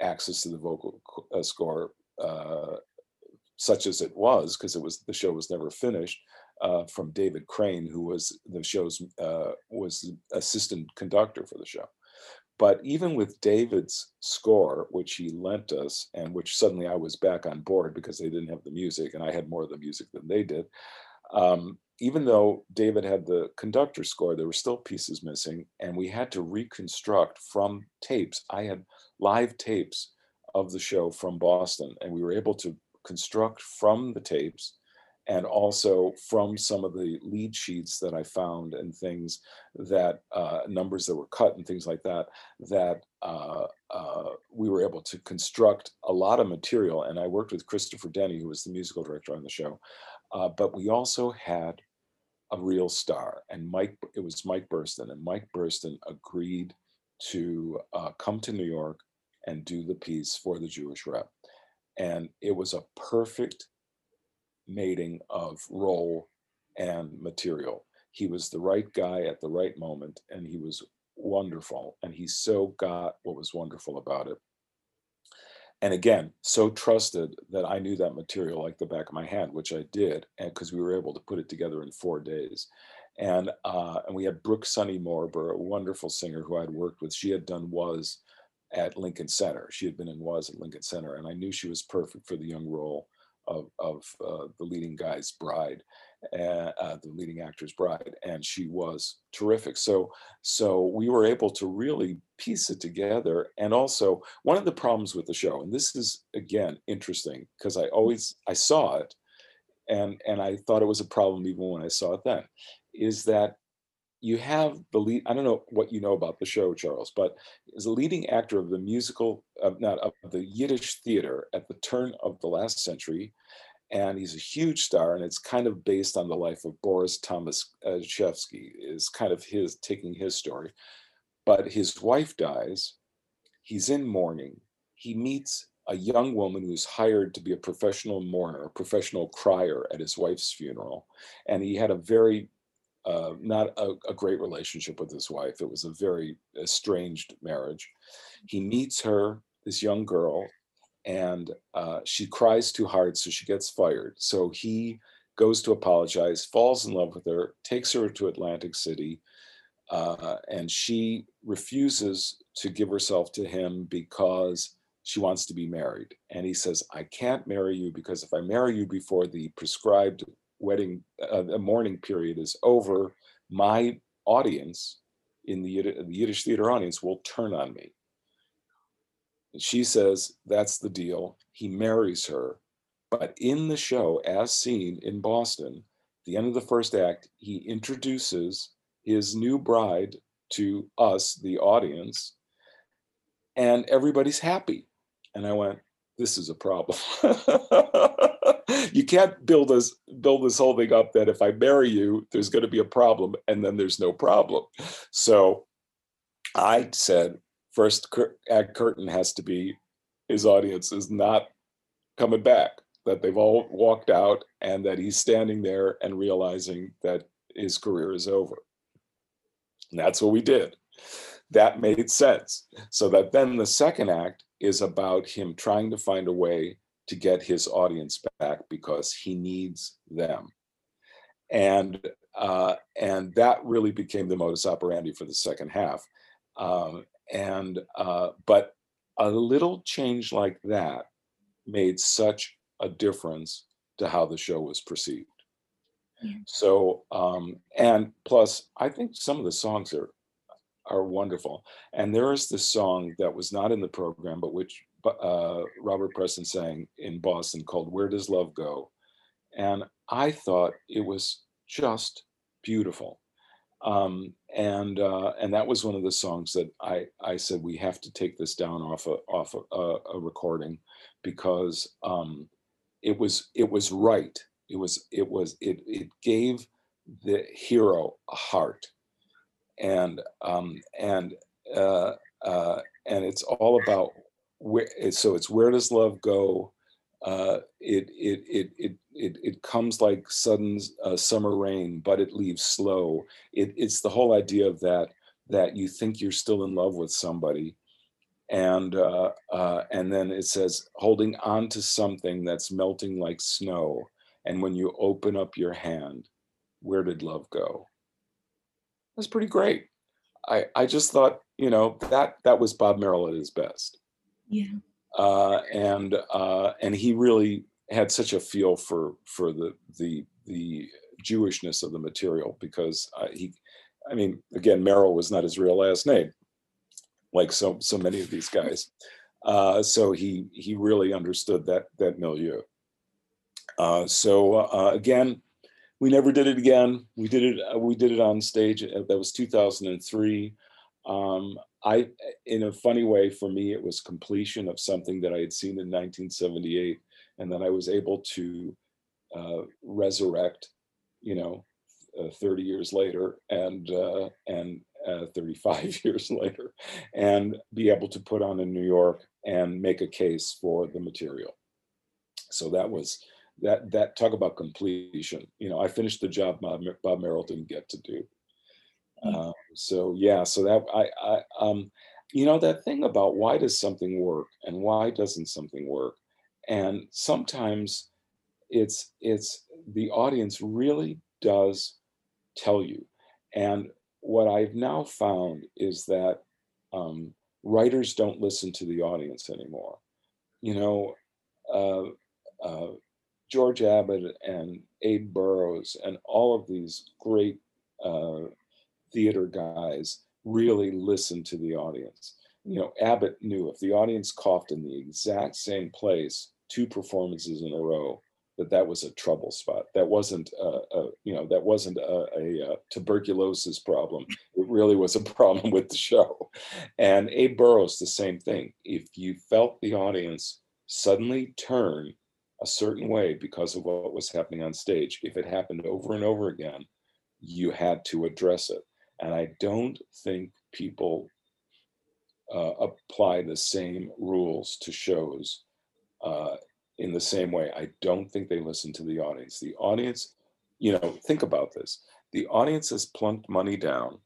access to the vocal uh, score uh, such as it was, because it was the show was never finished, uh, from David Crane, who was the show's uh, was assistant conductor for the show. But even with David's score, which he lent us, and which suddenly I was back on board because they didn't have the music, and I had more of the music than they did. Um, even though David had the conductor score, there were still pieces missing, and we had to reconstruct from tapes. I had live tapes of the show from Boston, and we were able to construct from the tapes and also from some of the lead sheets that I found and things that uh, numbers that were cut and things like that, that uh, uh, we were able to construct a lot of material. And I worked with Christopher Denny, who was the musical director on the show. Uh, but we also had a real star, and Mike. It was Mike Burstyn, and Mike Burstyn agreed to uh, come to New York and do the piece for the Jewish Rep, and it was a perfect mating of role and material. He was the right guy at the right moment, and he was wonderful. And he so got what was wonderful about it. And again, so trusted that I knew that material like the back of my hand, which I did, and because we were able to put it together in four days. And uh, and we had Brooke Sunny Moriber, a wonderful singer who I'd worked with. She had done was at Lincoln Center. She had been in was at Lincoln Center, and I knew she was perfect for the young role of, of uh, the leading guy's bride, uh, uh, the leading actor's bride, and she was terrific. So, so we were able to really piece it together. And also, one of the problems with the show, and this is again interesting because I always I saw it, and and I thought it was a problem even when I saw it then, is that you have the lead. I don't know what you know about the show, Charles, but as a leading actor of the musical, uh, not of the Yiddish theater at the turn of the last century, and he's a huge star, and it's kind of based on the life of Boris Thomashefsky. Is kind of his taking his story, but his wife dies. He's in mourning. He meets a young woman who's hired to be a professional mourner, a professional crier at his wife's funeral, and he had a very uh, not a, a, great relationship with his wife. It was a very estranged marriage. He meets her, this young girl, and uh, she cries too hard, so she gets fired. So he goes to apologize, falls in love with her, takes her to Atlantic City, uh, and she refuses to give herself to him because she wants to be married. And he says, I can't marry you because if I marry you before the prescribed wedding, uh, the mourning period is over, my audience in the, the Yiddish theater audience will turn on me. And she says, that's the deal. He marries her. But in the show, as seen in Boston, the end of the first act, he introduces his new bride to us, the audience, and everybody's happy. And I went, this is a problem. <laughs> you can't build this build this whole thing up that if I marry you, there's going to be a problem, and then there's no problem. So I said, first act curtain has to be his audience is not coming back, that they've all walked out, and that he's standing there and realizing that his career is over. And that's what we did. That made sense. So that then the second act is about him trying to find a way to get his audience back because he needs them. And uh, and that really became the modus operandi for the second half. Um, and uh, but a little change like that made such a difference to how the show was perceived. Yeah. So um, and plus, I think some of the songs are are wonderful. And there is this song that was not in the program, but which uh, Robert Preston sang in Boston called Where Does Love Go? And I thought it was just beautiful. Um, and uh, and that was one of the songs that I, I said we have to take this down off a, off a, a recording because um, it was it was right. It was it was it it gave the hero a heart and um, and uh, uh, and it's all about where. So it's where does love go? Uh, it, it it it it it comes like sudden uh, summer rain, but it leaves slow. It, it's the whole idea of that that you think you're still in love with somebody, and uh, uh, and then it says holding on to something that's melting like snow. And when you open up your hand, where did love go? That's pretty great. I I just thought you know that that was Bob Merrill at his best. Yeah. Uh, and uh, and he really had such a feel for for the the the Jewishness of the material because uh, he, I mean, again, Merrill was not his real last name, like so so many of these guys. Uh, so he he really understood that that milieu. Uh, so uh, again, we never did it again. We did it. Uh, we did it on stage. Uh, that was 2003. Um, I, in a funny way, for me, it was completion of something that I had seen in 1978, and then I was able to uh, resurrect, you know, uh, 30 years later, and uh, and 35 <laughs> years later, and be able to put on in New York and make a case for the material. So that was that that talk about completion. You know, I finished the job Bob, Bob Merrill didn't get to do. Um, so yeah, so that I, I um, you know that thing about why does something work and why doesn't something work, and sometimes it's it's the audience really does tell you, and what I've now found is that um, writers don't listen to the audience anymore. You know, uh, uh, George Abbott and Abe Burrows and all of these great uh, theater guys really listened to the audience. You know, Abbott knew if the audience coughed in the exact same place two performances in a row, that that was a trouble spot. That wasn't a, a you know that wasn't a, a, a, tuberculosis problem. It really was a problem with the show. And Abe Burrows the same thing. If you felt the audience suddenly turn a certain way because of what was happening on stage, if it happened over and over again, you had to address it. And I don't think people uh, apply the same rules to shows uh, in the same way. I don't think they listen to the audience. The audience, you know, think about this. The audience has plunked money down.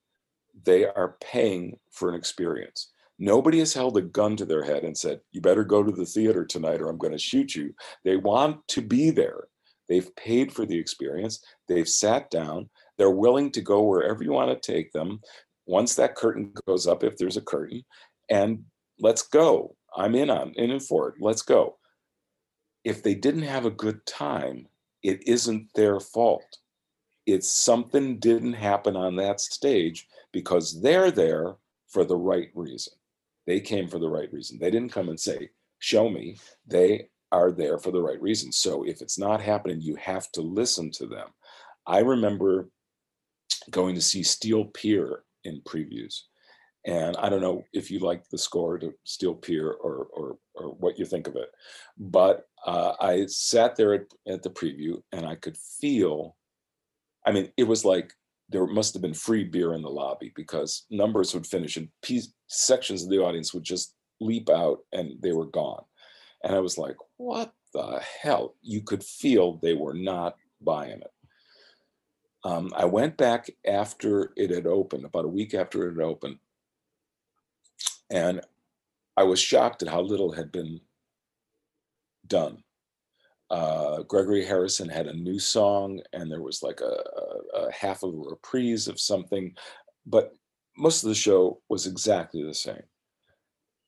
They are paying for an experience. Nobody has held a gun to their head and said, You better go to the theater tonight or I'm going to shoot you. They want to be there. They've paid for the experience. They've sat down. They're willing to go wherever you want to take them. Once that curtain goes up, if there's a curtain, and let's go. I'm in on in for it. Let's go. If they didn't have a good time, it isn't their fault. It's something didn't happen on that stage because they're there for the right reason. They came for the right reason. They didn't come and say, Show me. They are there for the right reason. So if it's not happening, you have to listen to them. I remember going to see Steel Pier in previews. And I don't know if you like the score to Steel Pier or, or, or what you think of it. But uh, I sat there at, at the preview and I could feel, I mean, it was like there must have been free beer in the lobby because numbers would finish and piece, sections of the audience would just leap out and they were gone. And I was like, what the hell? You could feel they were not buying it. Um, I went back after it had opened, about a week after it had opened, and I was shocked at how little had been done. Uh, Gregory Harrison had a new song, and there was like a, a, a half of a reprise of something, but most of the show was exactly the same.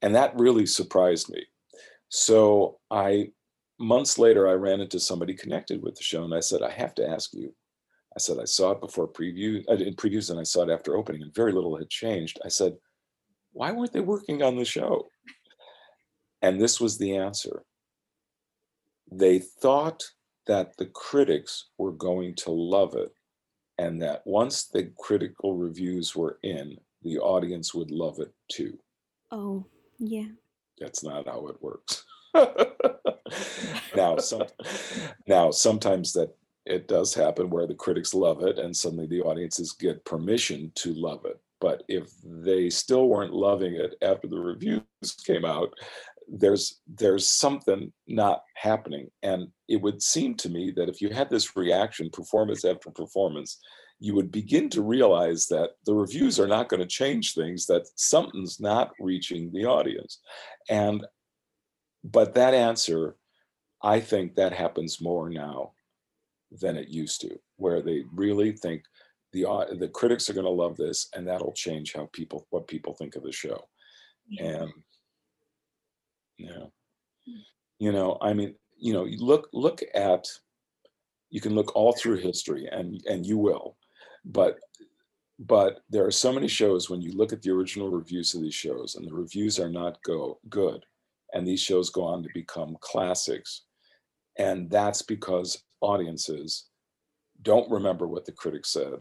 And that really surprised me. So I, months later, I ran into somebody connected with the show, and I said, I have to ask you, I said, I saw it before preview, uh, I did previews and I saw it after opening, and very little had changed. I said, why weren't they working on the show? And this was the answer. They thought that the critics were going to love it, and that once the critical reviews were in, the audience would love it too. Oh, yeah. That's not how it works. <laughs> now, some, now sometimes that it does happen where the critics love it and suddenly the audiences get permission to love it. But if they still weren't loving it after the reviews came out, there's there's something not happening. And it would seem to me that if you had this reaction performance after performance, you would begin to realize that the reviews are not going to change things, that something's not reaching the audience. And but that answer, I think that happens more now than it used to, where they really think the the critics are going to love this, and that'll change how people what people think of the show. And yeah, hmm. you know, I mean, you know, you look look at you can look all through history and and you will but but there are so many shows when you look at the original reviews of these shows and the reviews are not go good and these shows go on to become classics and that's because audiences don't remember what the critics said.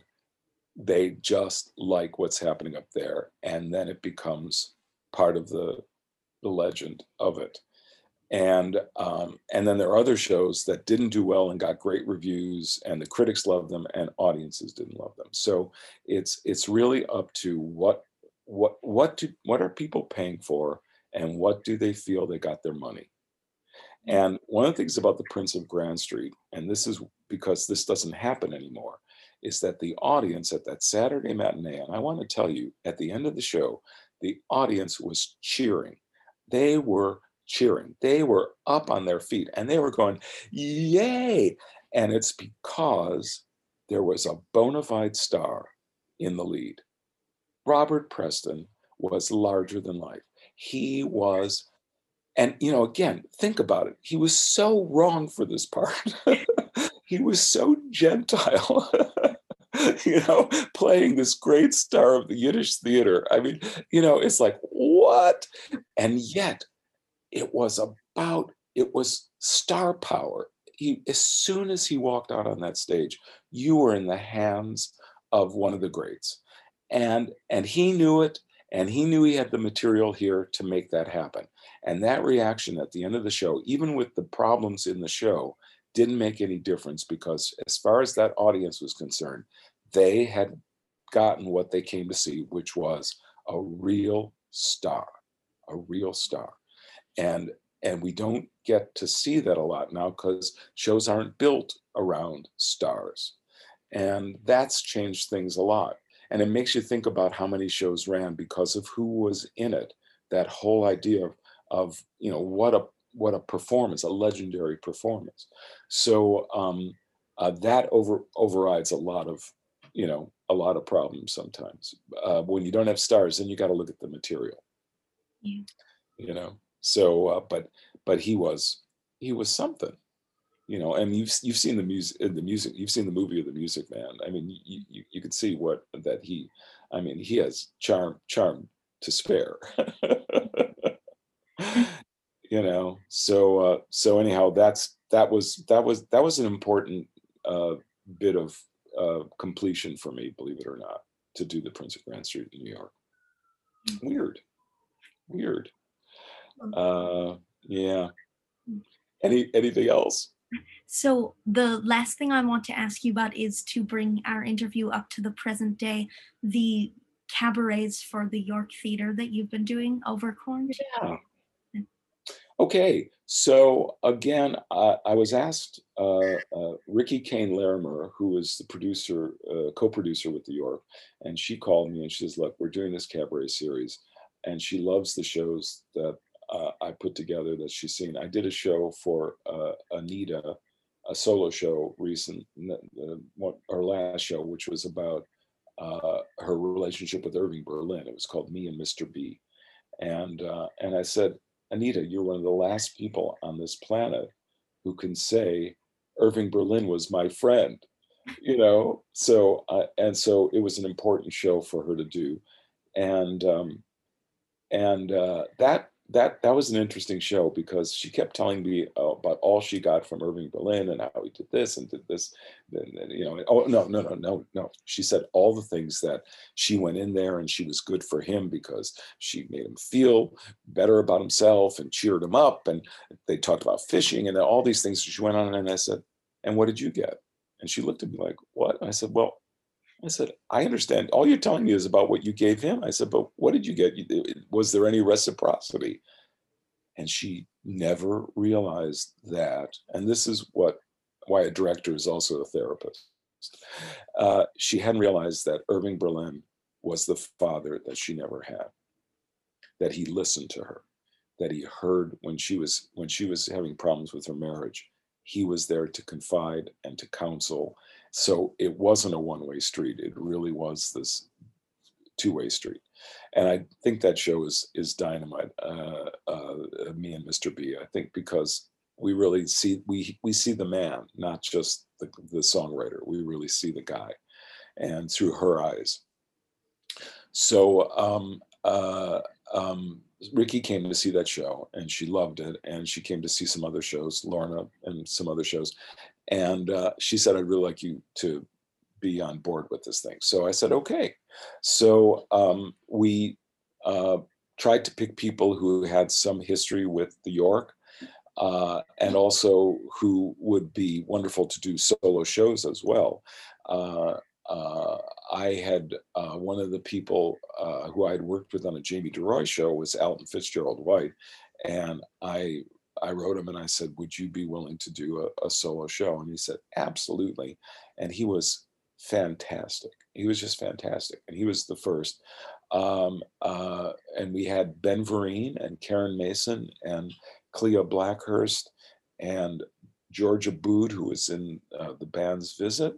They just like what's happening up there and then it becomes part of the the legend of it. And um, and then there are other shows that didn't do well and got great reviews and the critics loved them and audiences didn't love them. So it's it's really up to what what what do what are people paying for and what do they feel they got their money and one of the things about the prince of grand street and this is because this doesn't happen anymore is that the audience at that saturday matinee and i want to tell you at the end of the show the audience was cheering they were cheering. They were up on their feet and they were going, Yay! And it's because there was a bona fide star in the lead. Robert Preston was larger than life. He was, and you know, again, think about it. He was so wrong for this part. <laughs> he was so gentile. <laughs> you know, playing this great star of the Yiddish theater. I mean, you know, it's like, what? And yet, it was about it was star power he as soon as he walked out on that stage you were in the hands of one of the greats and and he knew it and he knew he had the material here to make that happen and that reaction at the end of the show even with the problems in the show didn't make any difference because as far as that audience was concerned they had gotten what they came to see which was a real star a real star. And and we don't get to see that a lot now because shows aren't built around stars. And that's changed things a lot. And it makes you think about how many shows ran because of who was in it. That whole idea of, of you know what a what a performance a legendary performance so um, uh, that over overrides a lot of you know a lot of problems sometimes uh, when you don't have stars then you got to look at the material yeah. you know so, uh, but but he was he was something, you know. And you've you've seen the music the music you've seen the movie of the Music Man. I mean, you you, you can see what that he. I mean, he has charm charm to spare. <laughs> you know. So uh, so anyhow, that's that was that was that was an important uh, bit of uh, completion for me, believe it or not, to do the Prince of Grand Street in New York. Mm. Weird, weird. Uh, yeah. Any anything else? So the last thing I want to ask you about is to bring our interview up to the present day. The cabarets for the York Theater that you've been doing over quarantine. Yeah. Okay, so again, uh, I was asked, uh, uh, Ricky Kane Larimer, who is the producer, uh, co-producer with the York, and she called me and she says, look, we're doing this cabaret series, and she loves the shows that uh, I put together that she's seen. I did a show for uh, Anita, a solo show recent, uh, her last show, which was about uh, her relationship with Irving Berlin. It was called Me and Mr. B, and uh, and I said, Anita, you're one of the last people on this planet who can say Irving Berlin was my friend. You know, so uh, and so it was an important show for her to do, and um, and uh, that that that was an interesting show because she kept telling me uh, about all she got from Irving Berlin and how he did this and did this, and, and, you know. Oh no, no, no, no, no. She said all the things that she went in there and she was good for him because she made him feel better about himself and cheered him up. And they talked about fishing and all these things. She went on and I said, "And what did you get?" And she looked at me like, "What?" I said, "Well." I said, I understand. All you're telling me is about what you gave him. I said, but what did you get? Was there any reciprocity? And she never realized that. And this is what why a director is also a therapist. Uh, she hadn't realized that Irving Berlin was the father that she never had. That he listened to her, that he heard when she was when she was having problems with her marriage. He was there to confide and to counsel so it wasn't a one way street. It really was this two way street. And I think that show is is dynamite. Uh, uh, me and Mr. B. I think because we really see we we see the man, not just the, the songwriter. We really see the guy, and through her eyes. So um, uh, um, Ricky came to see that show, and she loved it. And she came to see some other shows, Lorna, and some other shows. And uh, she said, "I'd really like you to be on board with this thing." So I said, "Okay." So um, we uh, tried to pick people who had some history with the York uh, and also who would be wonderful to do solo shows as well. Uh, uh, I had uh, one of the people who I had worked with on a Jamie DeRoy show was Alton Fitzgerald White, and I I wrote him and I said, "Would you be willing to do a, a solo show?" And he said, "Absolutely," and he was fantastic. He was just fantastic, and he was the first. Um, uh, and we had Ben Vereen and Karen Mason and Klea Blackhurst and George Abud, who was in uh, the band's visit,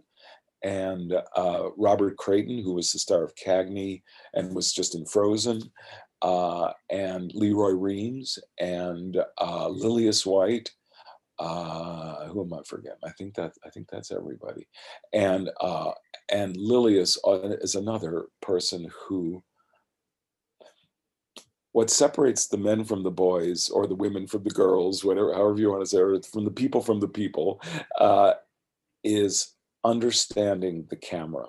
and uh, Robert Creighton, who was the star of Cagney and was just in Frozen, uh, and Lee Roy Reams and uh, Lillias White. Uh, who am I forgetting? I think that I think that's everybody, and uh, and Lillias is another person who what separates the men from the boys or the women from the girls, whatever, however you want to say, or from the people from the people, uh, is understanding the camera.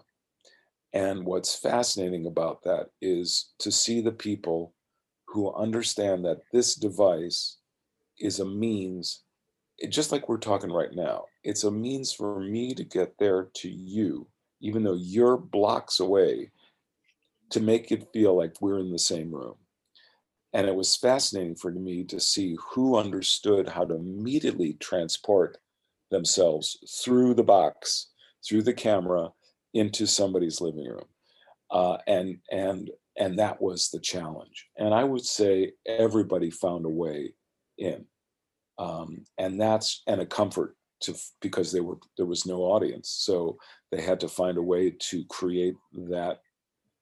And what's fascinating about that is to see the people who understand that this device is a means, just like we're talking right now, it's a means for me to get there to you, even though you're blocks away, to make it feel like we're in the same room. And it was fascinating for me to see who understood how to immediately transport themselves through the box, through the camera, into somebody's living room. Uh, and and and that was the challenge. And I would say everybody found a way in, um, and that's and a comfort to because there were there was no audience, so they had to find a way to create that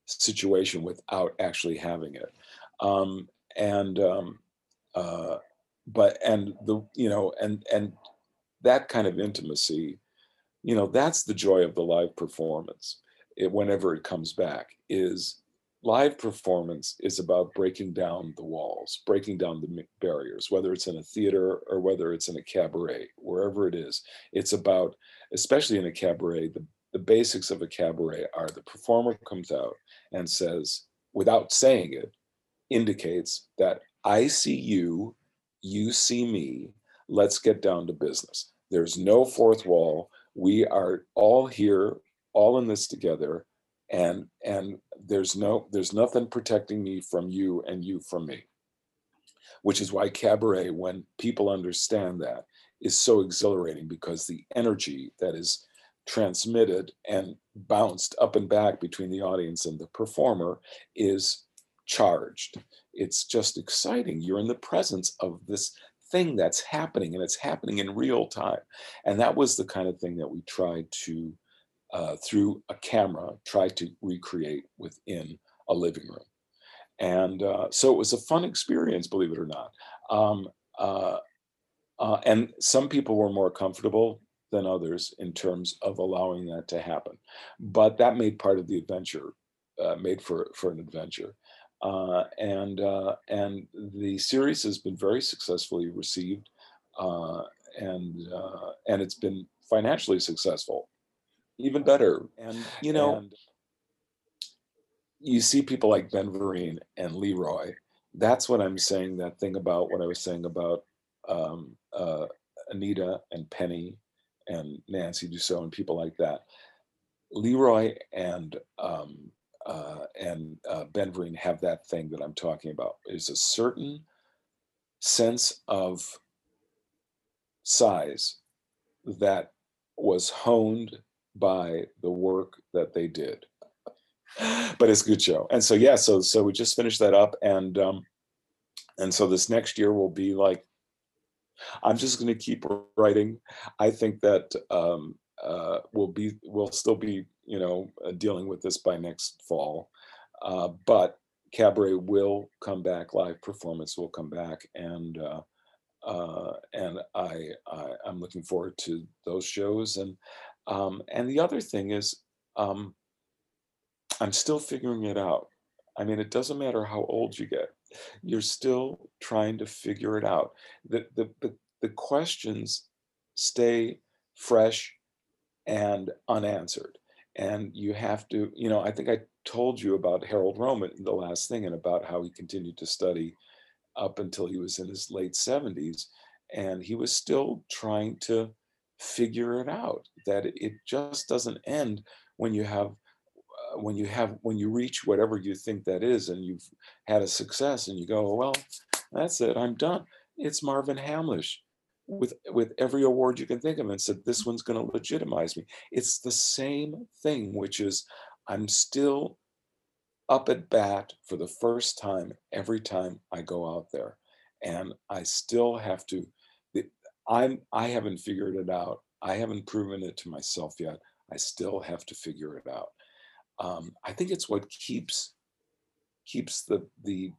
situation without actually having it. Um, and um, uh, but and the you know and and that kind of intimacy you know that's the joy of the live performance it, whenever it comes back is live performance is about breaking down the walls breaking down the barriers whether it's in a theater or whether it's in a cabaret wherever it is it's about especially in a cabaret the, the basics of a cabaret are the performer comes out and says without saying it indicates that I see you, you see me, let's get down to business. There's no fourth wall. We are all here, all in this together, and and there's no there's nothing protecting me from you and you from me. Which is why cabaret, when people understand that, is so exhilarating because the energy that is transmitted and bounced up and back between the audience and the performer is charged. It's just exciting. You're in the presence of this thing that's happening and it's happening in real time. And that was the kind of thing that we tried to, uh, through a camera, try to recreate within a living room. And uh, so it was a fun experience, believe it or not. Um, uh, uh and some people were more comfortable than others in terms of allowing that to happen. But that made part of the adventure, uh, made for, for an adventure. Uh, and uh, and the series has been very successfully received, uh, and uh, and it's been financially successful, even better. And you know, and you see people like Ben Vereen and Lee Roy. That's what I'm saying. That thing about what I was saying about um, uh, Anita and Penny and Nancy Dussault and people like that. Lee Roy and um, uh, and uh, Ben Vereen have that thing that I'm talking about. There's a certain sense of size that was honed by the work that they did. But it's a good show. And so yeah, so so we just finished that up and um and so this next year will be like I'm just going to keep writing. I think that um uh will be will still be you know, uh, dealing with this by next fall. Uh, but cabaret will come back, live performance will come back, and uh, uh, and I, I am looking forward to those shows. And um, and the other thing is, um, I'm still figuring it out. I mean, it doesn't matter how old you get; you're still trying to figure it out. The the the, the questions stay fresh and unanswered and you have to you know i think i told you about harold roman the last thing and about how he continued to study up until he was in his late 70s and he was still trying to figure it out that it just doesn't end when you have uh, when you have when you reach whatever you think that is and you've had a success and you go well that's it i'm done. It's marvin hamlisch with with every award you can think of and said this one's going to legitimize me. It's the same thing which is i'm still up at bat for the first time every time i go out there and i still have to i'm i haven't figured it out. I haven't proven it to myself yet. I still have to figure it out. Um, i think it's what keeps keeps the the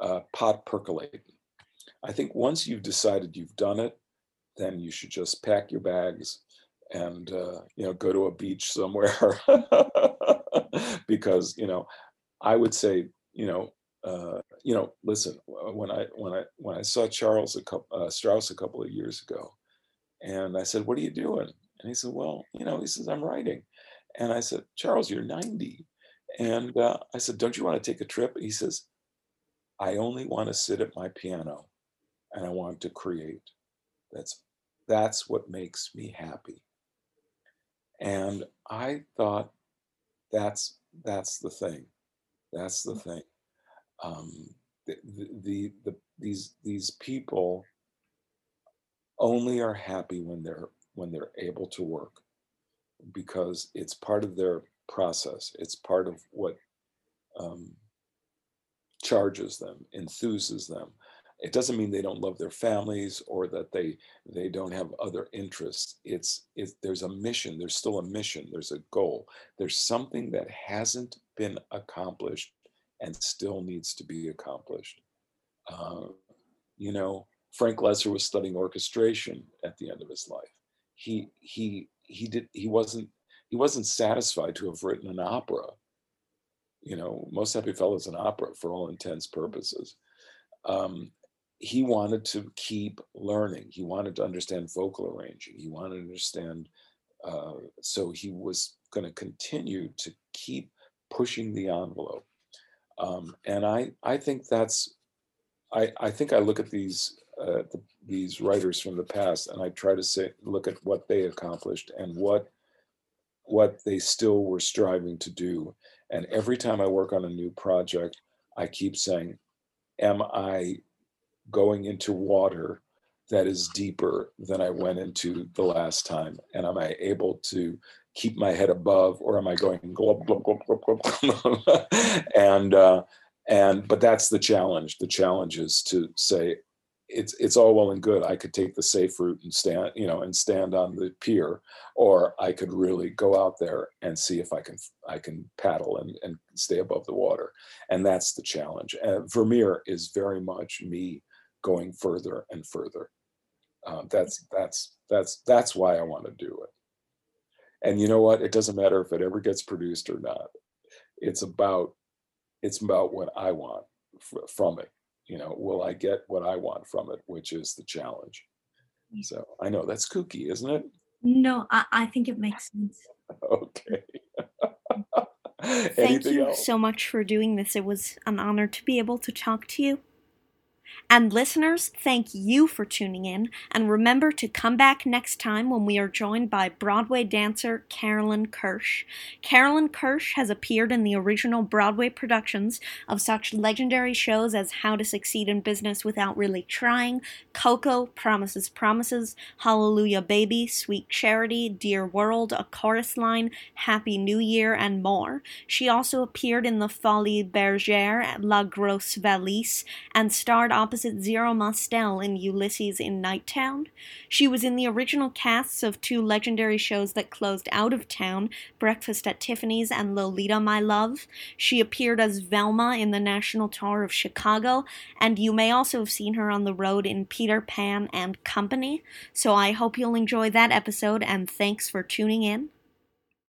uh, pot percolating. I think once you've decided you've done it then you should just pack your bags and uh, you know go to a beach somewhere. <laughs> Because you know I would say you know uh, you know listen when I when I when I saw Charles a couple uh, Strouse a couple of years ago and I said what are you doing? And he said well you know he says I'm writing. And I said Charles you're 90 and uh, I said don't you want to take a trip? He says I only want to sit at my piano and I want to create that's that's what makes me happy. And I thought that's that's the thing. That's the thing. Um, the, the, the these these people only are happy when they're when they're able to work because it's part of their process. It's part of what um, charges them, enthuses them, it doesn't mean they don't love their families or that they they don't have other interests. It's it's there's a mission there's still a mission there's a goal. There's something that hasn't been accomplished and still needs to be accomplished. Uh, you know frank loesser was studying orchestration at the end of his life. He he he did he wasn't he wasn't satisfied to have written an opera. You know Most Happy Fella's an opera for all intents purposes. Um, he wanted to keep learning. He wanted to understand vocal arranging. He wanted to understand. Uh, so he was going to continue to keep pushing the envelope. Um, and I, I think that's, I, I think I look at these, uh, the, these writers from the past, and I try to say, look at what they accomplished and what, what they still were striving to do. And every time I work on a new project, I keep saying, am I going into water that is deeper than I went into the last time? And am I able to keep my head above or am I going glub, glub, glub, glub, glub, <laughs> and, uh, and, but that's the challenge. The challenge is to say, it's it's all well and good. I could take the safe route and stand, you know, and stand on the pier, or I could really go out there and see if I can I can paddle and, and stay above the water. And that's the challenge. And Vermeer is very much me going further and further. Uh, that's that's that's that's why I want to do it. And you know what? It doesn't matter if it ever gets produced or not. It's about it's about what I want f- from it. You know, will I get what I want from it, which is the challenge. So I know that's kooky, isn't it? No, I, I think it makes sense. okay. <laughs> Thank you else? so much for doing this. It was an honor to be able to talk to you. And listeners, thank you for tuning in, and remember to come back next time when we are joined by Broadway dancer Carolyn Kirsch. Carolyn Kirsch has appeared in the original Broadway productions of such legendary shows as How to Succeed in Business Without Really Trying, Coco, Promises Promises, Hallelujah Baby, Sweet Charity, Dear World, A Chorus Line, Happy New Year, and more. She also appeared in The Folies Bergère, La Grosse Valise, and starred opposite Zero Mostel in Ulysses in Nighttown. She was in the original casts of two legendary shows that closed out of town Breakfast at Tiffany's and Lolita, My Love. She appeared as Velma in the National Tour of Chicago, and you may also have seen her on the road in Peter Pan and Company. So I hope you'll enjoy that episode, and thanks for tuning in.